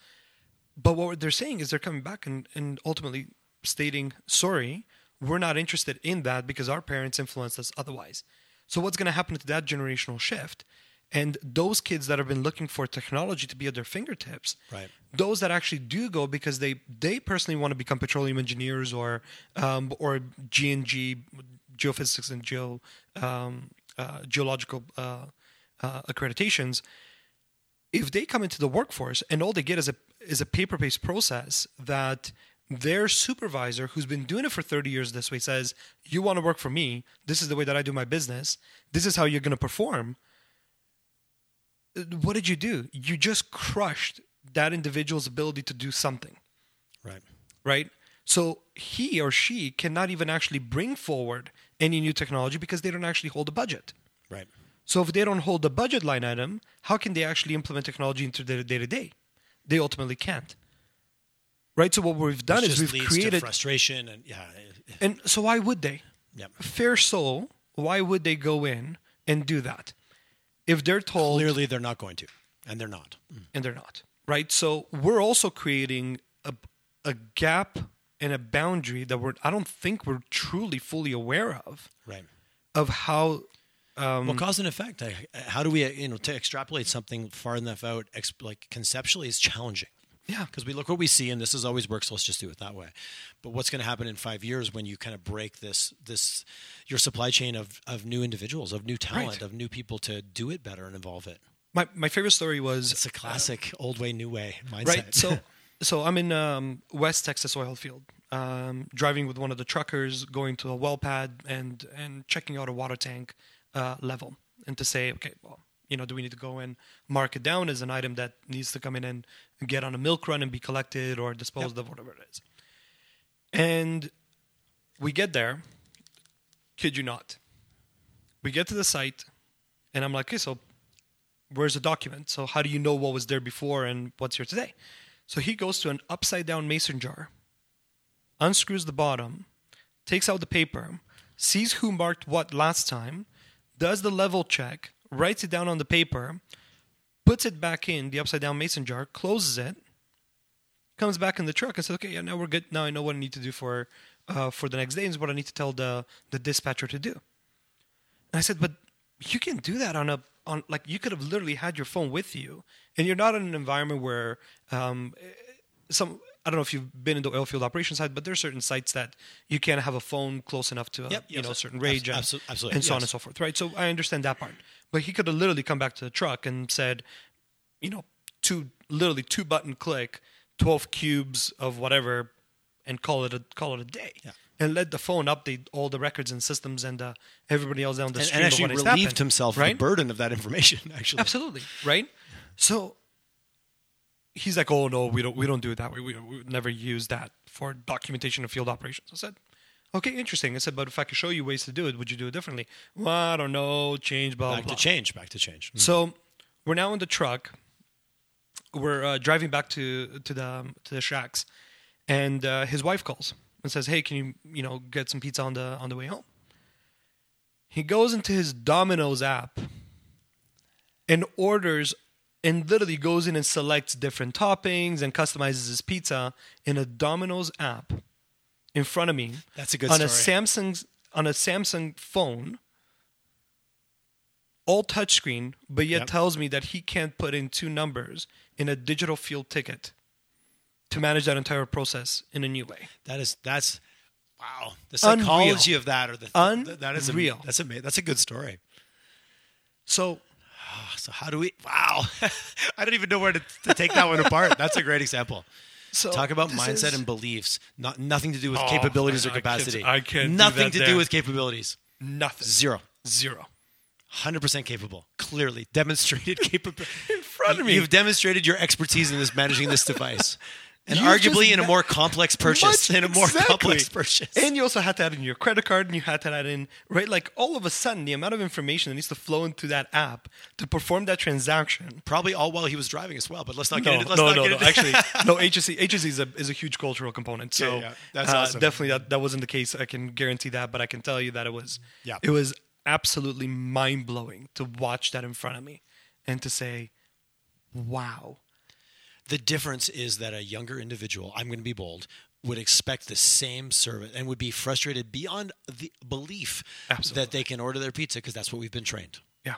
But what they're saying is they're coming back and, and ultimately stating, sorry, we're not interested in that because our parents influenced us otherwise. So what's going to happen to that generational shift? And those kids that have been looking for technology to be at their fingertips, Right. those that actually do go because they they personally want to become petroleum engineers or um, or G and G geophysics and geo um, uh, geological uh, uh, accreditations, if they come into the workforce and all they get is a is a paper based process that their supervisor who's been doing it for 30 years this way says you want to work for me this is the way that i do my business this is how you're going to perform Uh, what did you do you just crushed that individual's ability to do something Right. right so he or she cannot even actually bring forward any new technology because they don't actually hold a budget Right. so if they don't hold the budget line item, how can they actually implement technology into their day to day? They ultimately can't. Right. So what we've done Which is we've created, frustration and yeah. and so why would they? Yep. Fair soul. Why would they go in and do that if they're told Clearly, they're not going to, and they're not. Mm. and they're not? Right. So we're also creating a a gap and a boundary that we're I don't think we're truly fully aware of Right. of how um, well, cause and effect. I, how do we, you know, to extrapolate something far enough out, ex- like conceptually, is challenging. Yeah. Because we look what we see, and this is always works. So let's just do it that way. But what's going to happen in five years when you kind of break this, this, your supply chain of of new individuals, of new talent, Right. of new people to do it better and involve it? my my favorite story was It's a classic old way, new way mindset. right so so i'm in um, west texas oil field um, driving with one of the truckers going to a well pad and and checking out a water tank uh, level and to say okay well you know do we need to go and mark it down as an item that needs to come in and get on a milk run and be collected or disposed of whatever it is and we get there kid you not we get to the site and i'm like okay so where's the document? So how do you know what was there before and what's here today? So he goes to an upside down mason jar unscrews the bottom, takes out the paper, sees who marked what last time, does the level check, writes it down on the paper, puts it back in the upside down mason jar, closes it, comes back in the truck and says, "Okay, yeah, now we're good. Now I know what I need to do for uh, for the next day. Is what I need to tell the the dispatcher to do." And I said, "But you can do that on a on like you could have literally had your phone with you, and you're not in an environment where um, some." I don't know if you've been in the oil field operation side, but there are certain sites that you can't have a phone close enough to a Yep, you know certain range and, absolutely, and so on and so forth, right? So I understand that part, but he could have literally come back to the truck and said, you know, two literally two button click, twelve cubes of whatever, and call it a call it a day. Yeah. And let the phone update all the records and systems and uh, everybody else down the and, street. and actually relieved happened, himself of right? the burden of that information. Actually, Absolutely, right? So he's like, "Oh no, we don't we don't do it that way. We, we never use that for documentation of field operations." I said, "Okay, interesting." I said, "But if I could show you ways to do it, would you do it differently?" Well, I don't know. Change, blah back blah. to change. Back to change. So we're now in the truck. We're uh, driving back to to the to the shacks, and uh, his wife calls and says, "Hey, can you you know get some pizza on the on the way home?" He goes into his Domino's app and orders and literally goes in and selects different toppings and customizes his pizza in a Domino's app in front of me That's a good on a. Samsung on a Samsung phone all touchscreen, but yet Yep. tells me that he can't put in two numbers in a digital field ticket to manage that entire process in a new way. That is that's wow. The Unreal. psychology of that, or the that is Unreal. A, that's a that's a good story. So So how do we? Wow, I don't even know where to, to take that one apart. That's a great example. So Talk about mindset is- and beliefs. Not nothing to do with Oh, capabilities man, or I can't- capacity. I can't do Nothing that to there. do with capabilities. nothing. Zero. Zero. Hundred percent capable. Clearly demonstrated capability in front of me. You've demonstrated your expertise in this managing this device, and You've arguably in a more complex purchase. Much- in a more exactly. complex purchase. And you also had to add in your credit card and you had to add in, right? Like all of a sudden, the amount of information that needs to flow into that app to perform that transaction. Probably all while he was driving as well. But let's not get No, into. Let's no, not no, get no. into Actually, no. HSE, HSE is a, is a huge cultural component. So Yeah, yeah. That's uh, awesome. definitely that, that wasn't the case. I can guarantee that, but I can tell you that it was. Yeah. It was absolutely mind blowing to watch that in front of me, and to say, "Wow." The difference is that a younger individual, I'm going to be bold, would expect the same service and would be frustrated beyond the belief Absolutely. that they can order their pizza because that's what we've been trained. Yeah.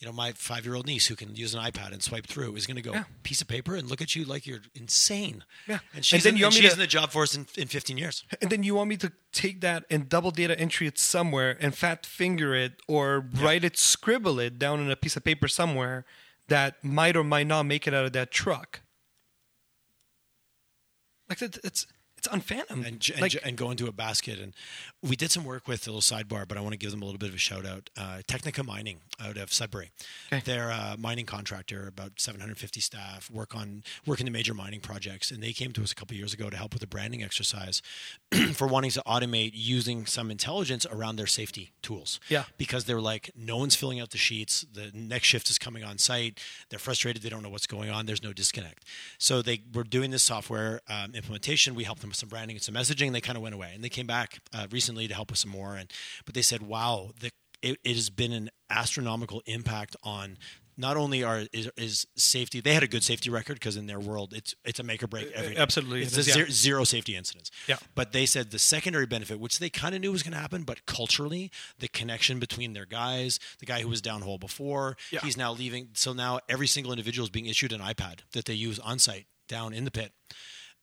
You know, my five year old niece who can use an iPad and swipe through is going to go Yeah. piece of paper and look at you like you're insane. Yeah. And she's, then in, you and want me she's to- in the job force in, in 15 years. And then you want me to take that and double data entry it somewhere and fat finger it or write it, scribble it down on a piece of paper somewhere that might or might not make it out of that truck. Like it's it's unfathomed. and, and, like, and go into a basket. And we did some work with a little sidebar, but I want to give them a little bit of a shout out. Uh, Technica Mining out of Sudbury. Okay. They're a mining contractor, about 750 staff, work on work in the major mining projects. And they came to us a couple years ago to help with a branding exercise for wanting to automate using some intelligence around their safety tools. Yeah. Because they're like, no one's filling out the sheets. The next shift is coming on site. They're frustrated. They don't know what's going on. There's no disconnect. So they were doing this software um, implementation. We helped them some branding and some messaging. And they kind of went away. And they came back uh, recently to help with some more. And but they said, wow, the, it, it has been an astronomical impact on. Not only are is, is safety, they had a good safety record because in their world it's it's a make or break every day. absolutely It's it a yeah. zero, zero safety incidents. Yeah. But they said the secondary benefit, which they kind of knew was going to happen, but culturally, the connection between their guys, the guy who was downhole before, Yeah. he's now leaving. So now every single individual is being issued an iPad that they use on site down in the pit.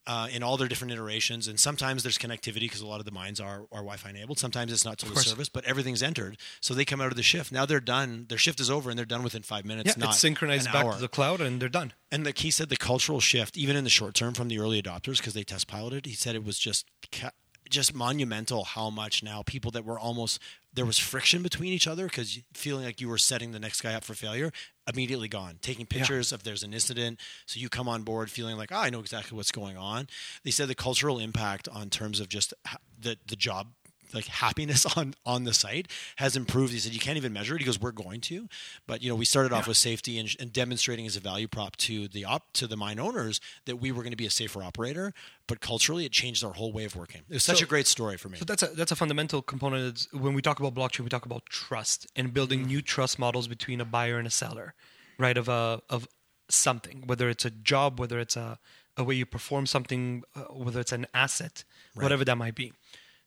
Uh, in all their different iterations, and sometimes there's connectivity because a lot of the mines are, are Wi-Fi enabled. Sometimes it's not to the service, but everything's entered. So they come out of the shift. Now they're done. Their shift is over, and they're done within five minutes. yeah, not it's synchronized back hour. to the cloud and they're done. And like he said, the cultural shift, even in the short term from the early adopters, because they test piloted, he said it was just ca- just monumental how much now people that were almost there was friction between each other because feeling like you were setting the next guy up for failure immediately gone. Taking pictures if there's an incident so you come on board feeling like oh, i know exactly what's going on. They said the cultural impact on terms of just the the job like happiness on on the site has improved. He said you can't even measure it. He goes, we're going to, but you know we started off with safety and, and demonstrating as a value prop to the op to the mine owners that we were going to be a safer operator. But culturally, it changed our whole way of working. It was such So- a great story for me. So that's a that's a fundamental component. When we talk about blockchain, we talk about trust and building new trust models between a buyer and a seller, right? Of a of something, whether it's a job, whether it's a a way you perform something, uh, whether it's an asset, whatever that might be.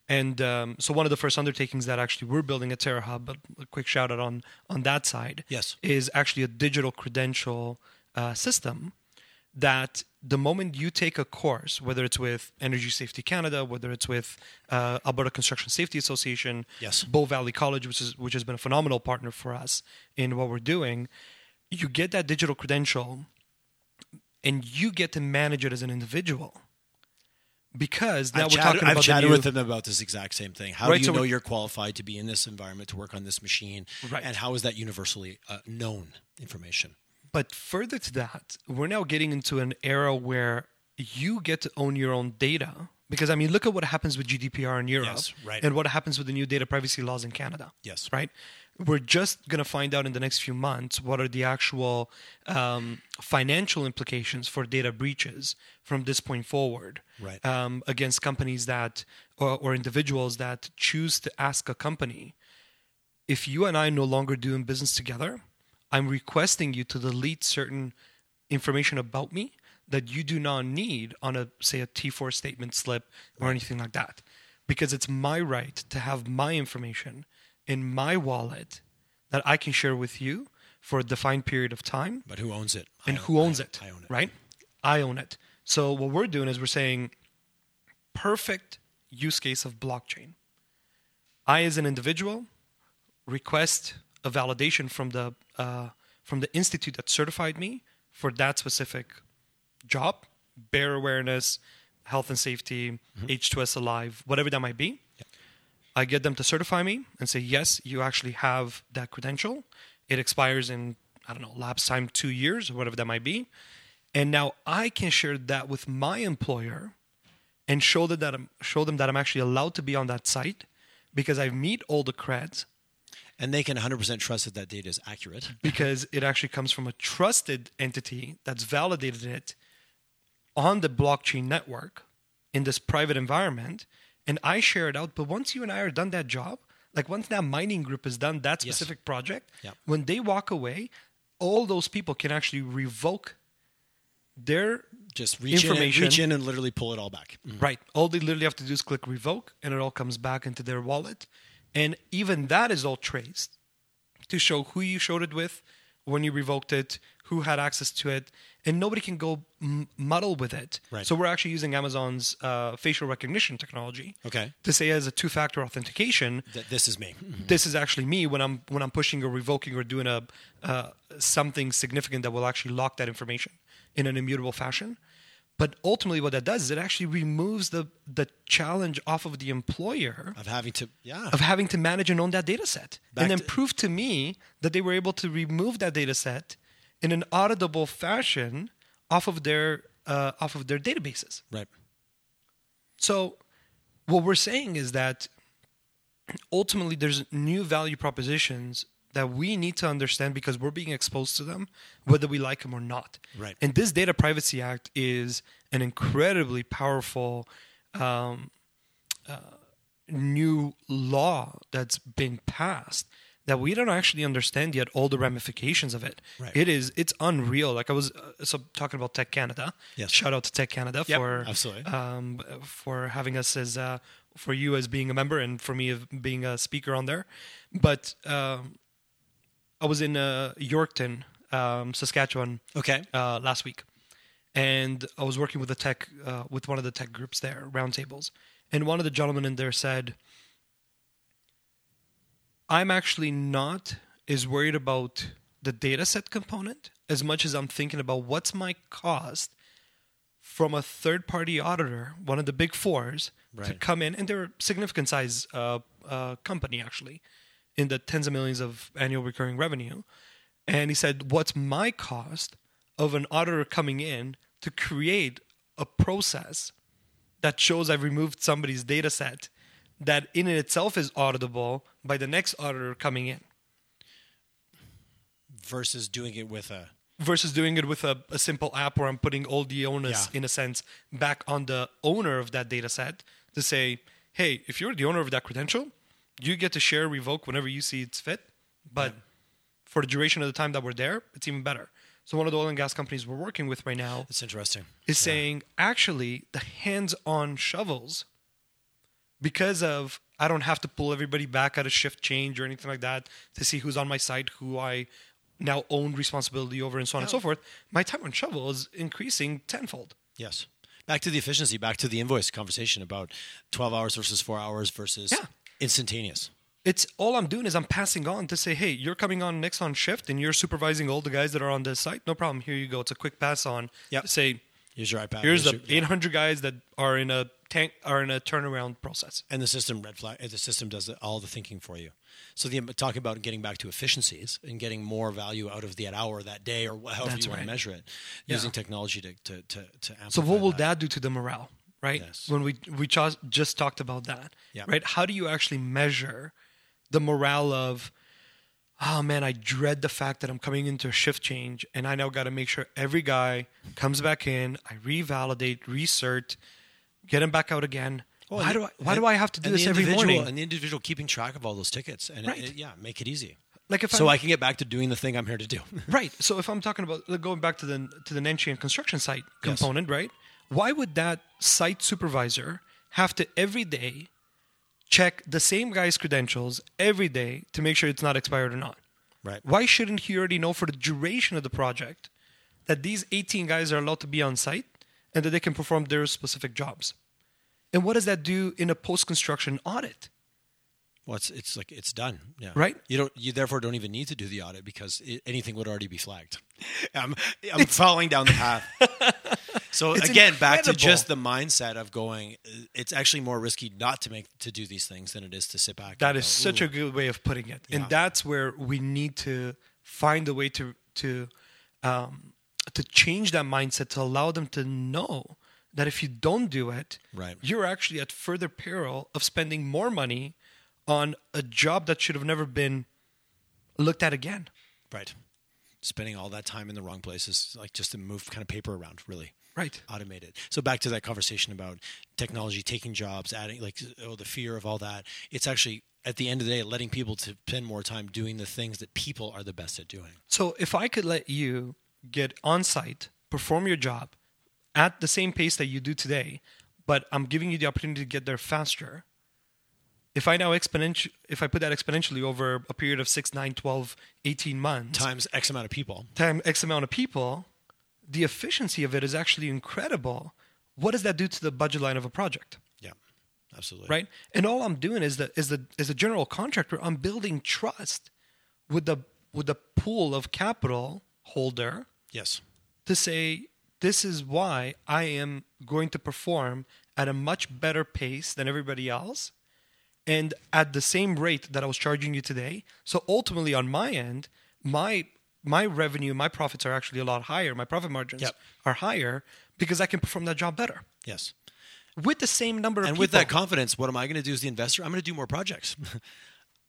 And um, so one of the first undertakings that actually we're building at Terra Hub, but a quick shout out on on that side, Yes. is actually a digital credential uh, system that the moment you take a course, whether it's with Energy Safety Canada, whether it's with uh, Alberta Construction Safety Association, Yes. Bow Valley College, which is which has been a phenomenal partner for us in what we're doing, you get that digital credential, and you get to manage it as an individual. Because now I've we're chatted, talking I've chatted new, with them about this exact same thing. How Right, do you so know you're qualified to be in this environment to work on this machine? Right. And how is that universally uh, known information? But further to that, we're now getting into an era where you get to own your own data. Because I mean, look at what happens with GDPR in Europe, Yes, right. and what happens with the new data privacy laws in Canada. Yes. right. We're just going to find out in the next few months what are the actual um, financial implications for data breaches from this point forward, Right. Um, against companies that or, or individuals that choose to ask a company if you and I no longer doing business together, I'm requesting you to delete certain information about me that you do not need on a say a T4 statement slip or anything like that. Because it's my right to have my information in my wallet that I can share with you for a defined period of time But who owns it? And own- who owns I- it, I own it. right? I own it. So what we're doing is we're saying perfect use case of blockchain. I, as an individual, request a validation from the uh, from the institute that certified me for that specific job, bear awareness, health and safety, H2S alive, whatever that might be. I get them to certify me and say, yes, you actually have that credential. It expires in, I don't know, lapse time two years or whatever that might be. And now I can share that with my employer and show them that I'm, show them that I'm actually allowed to be on that site because I meet all the creds And they can 100% trust that that data is accurate. because it actually comes from a trusted entity that's validated it on the blockchain network in this private environment and I share it out but once you and I are done that job like once that mining group has done that Yes. specific project Yeah. when they walk away all those people can actually revoke their Just reach in, and, Information. reach in and literally pull it all back. Mhm. Right. All they literally have to do is click revoke and it all comes back into their wallet. And even that is all traced to show who you showed it with, when you revoked it, who had access to it, and nobody can go m- muddle with it. Right. So we're actually using Amazon's uh, facial recognition technology Okay. to say as a two-factor authentication, Th- this is me. Mhm. this is actually me when I'm when I'm pushing or revoking or doing a uh, something significant that will actually lock that information in an immutable fashion. But ultimately, what that does is it actually removes the the challenge off of the employer Of having to, yeah. of having to manage and own that data set, Back and then to- prove to me that they were able to remove that data set in an auditable fashion off of their uh, off of their databases. right. So, what we're saying is that ultimately there's new value propositions that we need to understand because we're being exposed to them, whether we like them or not. Right. And this Data Privacy Act is an incredibly powerful um, uh, new law that's been passed that we don't actually understand yet all the ramifications of it. Right. It is it's unreal. Like I was uh, so talking about Tech Canada. Yes. Shout out to Tech Canada Yep, for absolutely. um, for having us as uh, for you as being a member and for me of being a speaker on there. But um, I was in uh, Yorkton, um, Saskatchewan, Okay. uh, last week, and I was working with the tech uh, with one of the tech groups there, roundtables, and one of the gentlemen in there said, "I'm actually not as worried about the data set component as much as I'm thinking about what's my cost." From a third party auditor, one of the big fours, to come in, and they're a significant size uh, uh, company actually, in the tens of millions of annual recurring revenue. And he said, What's my cost of an auditor coming in to create a process that shows I've removed somebody's data set that in itself is auditable by the next auditor coming in versus doing it with a versus doing it with a, a simple app where I'm putting all the onus, Yeah. in a sense, back on the owner of that data set to say, hey, if you're the owner of that credential, you get to share, revoke whenever you see it's fit. But for the duration of the time that we're there, it's even better. So one of the oil and gas companies we're working with right now It's interesting. is saying actually the hands-on shovels because of I don't have to pull everybody back at a shift change or anything like that to see who's on my site, who I now own responsibility over, and so on and so oh. forth. My time on shovel is increasing tenfold. Yes. Back to the efficiency, back to the invoice conversation about 12 hours versus 4 hours versus Yeah. instantaneous. It's all I'm doing is I'm passing on to say, hey, you're coming on next on shift and you're supervising all the guys that are on this site. No problem. Here you go. It's a quick pass on. Yeah. Say, Here's your iPad. here's the your- yeah. 800 guys that are in a tank are in a turnaround process. and the system red flag the system does all the thinking for you so the talking about getting back to efficiencies and getting more value out of that hour that day or however That's you want to measure it Yeah. using technology to to to, to amplify So what will that. that do to the morale, right? Yes. When we we just just talked about that, Yeah. right? How do you actually measure the morale of? Oh man, I dread the fact that I'm coming into a shift change, and I now got to make sure every guy comes back in. I revalidate, recert, get him back out again. Well, why do I? Why and- do I have to do this every morning? and the individual keeping track of all those tickets and uh, Right. it- yeah make it easy Like if so I'm- I can get back to doing the thing I'm here to do Right. So if I'm talking about going back to the to the Nenchi and construction site component, right? Why would that site supervisor have to every day check the same guy's credentials every day to make sure it's not expired or not? right Why shouldn't he already know for the duration of the project that these 18 guys are allowed to be on site and that they can perform their specific jobs? And what does that do in a post-construction audit? well it's it's like it's done yeah Right. you don't you therefore don't even need to do the audit because it, anything would already be flagged I'm I'm falling down the path So It's again, back to just the mindset of going. uh, It's actually more risky not to make to do these things than it is to sit back. That and is go, such a good way of putting it, and that's where we need to find a way to to um, to change that mindset to allow them to know that if you don't do it, Right. you're actually at further peril of spending more money on a job that should have never been looked at again. right. Spending all that time in the wrong places, like just to move kind of paper around, really. Right. automate it. So back to that conversation about technology taking jobs, adding like oh the fear of all that. It's actually at the end of the day letting people to spend more time doing the things that people are the best at doing. So if I could let you get on site, perform your job at the same pace that you do today, but I'm giving you the opportunity to get there faster. If I now exponential if I put that exponentially over a period of 6, 9, 12, 18 months, Times X amount of people. times X amount of people, the efficiency of it is actually incredible. What does that do to the budget line of a project? Yeah, absolutely. right? And all I'm doing is the is the as a general contractor, I'm building trust with the with the pool of capital holder Yes. to say this is why I am going to perform at a much better pace than everybody else and at the same rate that I was charging you today. So ultimately on my end, my my revenue, my profits are actually a lot higher. My profit margins Yep. are higher because I can perform that job better Yes. with the same number of And people. with that confidence, what am I going to do as the investor? I'm going to do more projects.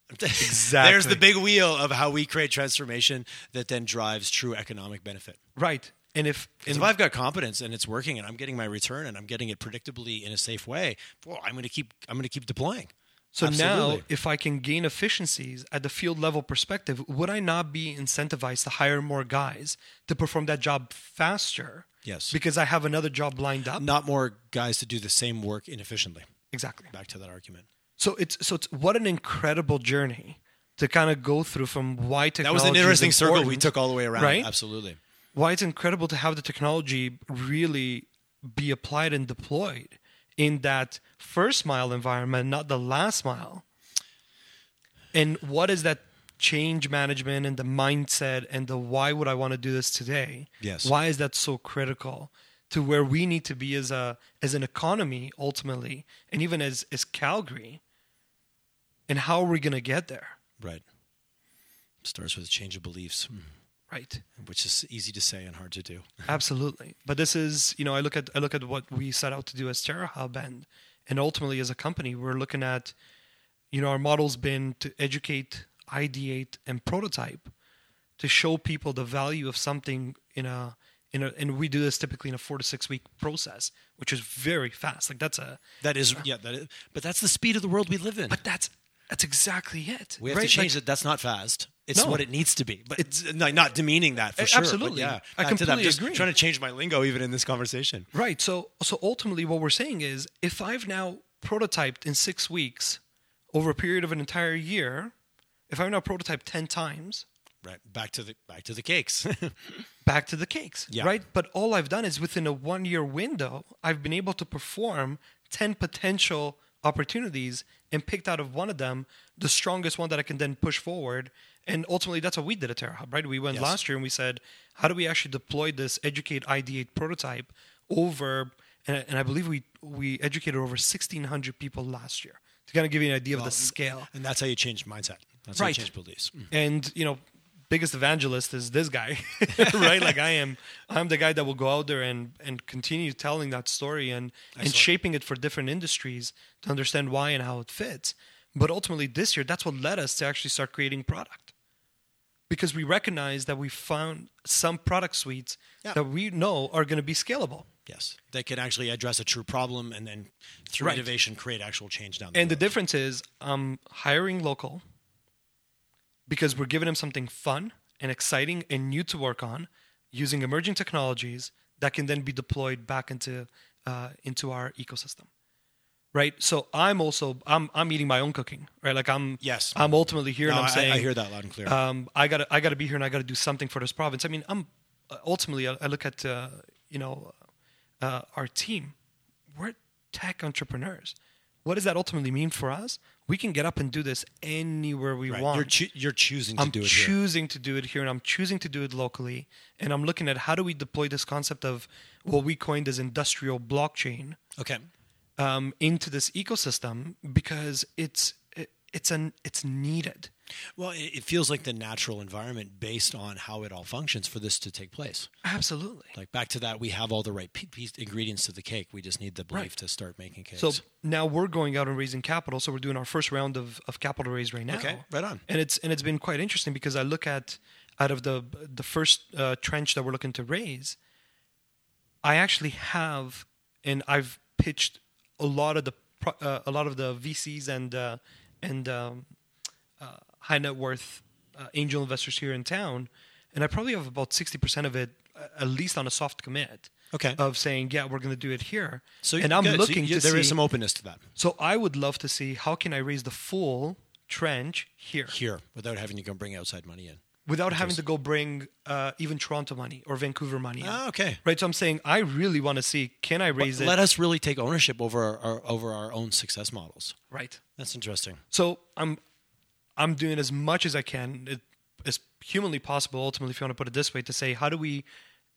Exactly. There's the big wheel of how we create transformation that then drives true economic benefit. right. And if and if I've got competence and it's working and I'm getting my return and I'm getting it predictably in a safe way, well, I'm going to keep I'm going to keep deploying. So now, if I can gain efficiencies at the field level perspective, would I not be incentivized to hire more guys to perform that job faster? Yes. Because I have another job lined up. not more guys to do the same work inefficiently. Exactly. Back to that argument. So it's so it's what an incredible journey to kind of go through from why technology. That was an interesting circle we took all the way around. right? Absolutely. Why it's incredible to have the technology really be applied and deployed in that first mile environment, not the last mile. And what is that change management and the mindset and the why would I want to do this today? Yes. Why is that so critical to where we need to be as a as an economy ultimately, and even as as Calgary? And how are we going to get there? Right. Starts with a change of beliefs, hmm. Right. which is easy to say and hard to do. Absolutely. But this is, you know, I look at I look at what we set out to do as Terra Hub and and ultimately as a company, we're looking at, you know, our model's been to educate, ideate, and prototype to show people the value of something in a in a, and we do this typically in a four to six week process, which is very fast. Like that's a That is, yeah, that is, but that's the speed of the world we live in. but that's that's exactly it. we have right? to change Like, it. That's not fast. It's No. what it needs to be. But it's not, demeaning that for sure. absolutely. yeah, I back to that. I'm completely agree. trying to change my lingo even in this conversation. Right. So so ultimately what we're saying is if I've now prototyped in 6 weeks over a period of an entire year, if I've now prototyped 10 times, Right. Back to the back to the cakes. back to the cakes, Yeah. right? But all I've done is within a 1 year window, I've been able to perform 10 potential opportunities and picked out of one of them the strongest one that I can then push forward. And ultimately, that's what we did at TerraHub, right? We went Yes. last year and we said, how do we actually deploy this educate, ideate prototype over, and, and I believe we, we educated over 1,600 people last year to kind of give you an idea of the scale. and that's how you change mindset. That's how you change beliefs. Mm. And you know, biggest evangelist is this guy, right? Like I am. I'm the guy that will go out there and and continue telling that story and and shaping it for different industries to understand why and how it fits. But ultimately, this year, that's what led us to actually start creating product. Because we recognize that we found some product suites Yeah. that we know are going to be scalable. Yes, they can actually address a true problem and then through Right. innovation create actual change down the And the difference is I'm hiring local because we're giving them something fun and exciting and new to work on using emerging technologies that can then be deployed back into uh, into our ecosystem. Right? So I'm also I'm I'm eating my own cooking, right? Like I'm Yes. I'm ultimately here No, and I'm I- saying I hear that loud and clear. um, I got to I got to be here and I got to do something for this province. I mean, I'm uh, ultimately I, I look at uh, you know uh, our team. We're tech entrepreneurs. What does that ultimately mean for us? We can get up and do this anywhere we Right. want. You're, choo- you're choosing to I'm do it here. choosing to do it here, and I'm choosing to do it locally. And I'm looking at how do we deploy this concept of what we coined as industrial blockchain Okay. um, into this ecosystem because it's it, it's an it's needed. Well, it, feels like the natural environment based on how it all functions for this to take place. Absolutely. Like back to that, we have all the right ingredients to the cake. We just need the belief Right. to start making cakes. So now we're going out and raising capital. So we're doing our first round of, of capital raise right now. Okay, right on. And it's and it's been quite interesting because I look at out of the the first uh, tranche that we're looking to raise, I actually have and I've pitched a lot of the uh, a lot of the VCs and uh, and um, uh, high net worth uh, angel investors here in town, and I probably have about sixty percent of it uh, at least on a soft commit. Okay. Of saying, yeah, we're going to do it here. so and I'm good. So looking you- to there see is some openness to that so I would love to see how can I raise the full tranche here here without having to go bring outside money in. without having to go bring uh, even Toronto money or Vancouver money. in. Ah, okay. Right. So I'm saying I really want to see can I raise it? Let us really take ownership over our over our own success models. right. That's interesting. So I'm I'm doing as much as I can it, as humanly possible. Ultimately, if you want to put it this way, to say how do we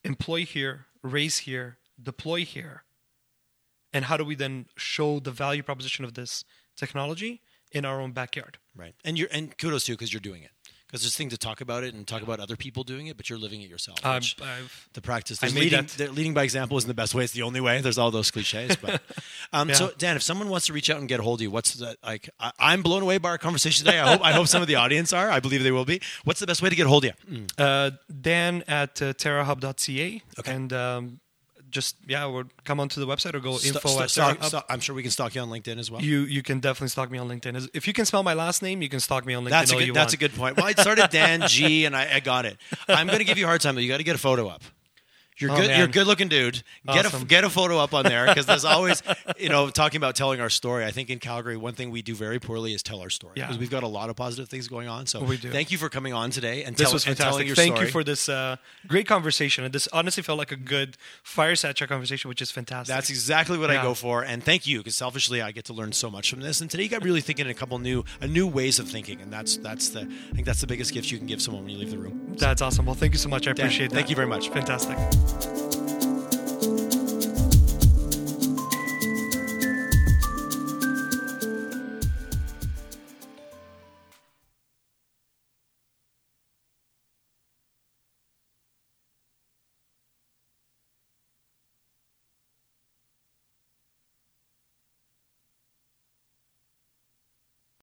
employ here, raise here, deploy here, and how do we then show the value proposition of this technology in our own backyard? Right. And you're and kudos to you because you're doing it. Because there's a thing to talk about it and talk about other people doing it, but you're living it yourself. Um, I've, the practice. I There's leading, that- leading by example isn't the best way. It's the only way. There's all those cliches. But um, Yeah. so, Dan, if someone wants to reach out and get a hold of you, what's that like? I, I'm blown away by our conversation today. I hope I hope some of the audience are. I believe they will be. What's the best way to get a hold of you? uh, Dan at uh, terrahub.ca. Okay. And um, just, yeah, or come onto the website or go St- info st- at stalk- I'm sure we can stalk you on LinkedIn as well. You you can definitely stalk me on LinkedIn. If you can spell my last name, you can stalk me on LinkedIn That's a good. That's want. a good point. Well, I started Dan G, and I, I got it. I'm going to give you a hard time, but you got to get a photo up. You're Oh, good. man. You're a good-looking dude. Get a get a photo up on there because there's always, you know, talking about telling our story. I think in Calgary, one thing we do very poorly is tell our story Yeah. because we've got a lot of positive things going on. So We do. thank you for coming on today and, This tell, was and telling fantastic. your Thank story. you for this uh, great conversation. And this honestly felt like a good fireside chat conversation, which is fantastic. That's exactly what I go for, and thank you because selfishly I get to learn so much from this. And today you got really thinking a couple new, a new ways of thinking, and that's that's the I think that's the biggest gift you can give someone when you leave the room. That's awesome. Well, thank you so much. I appreciate that. thank you very much. Fantastic. Thank you.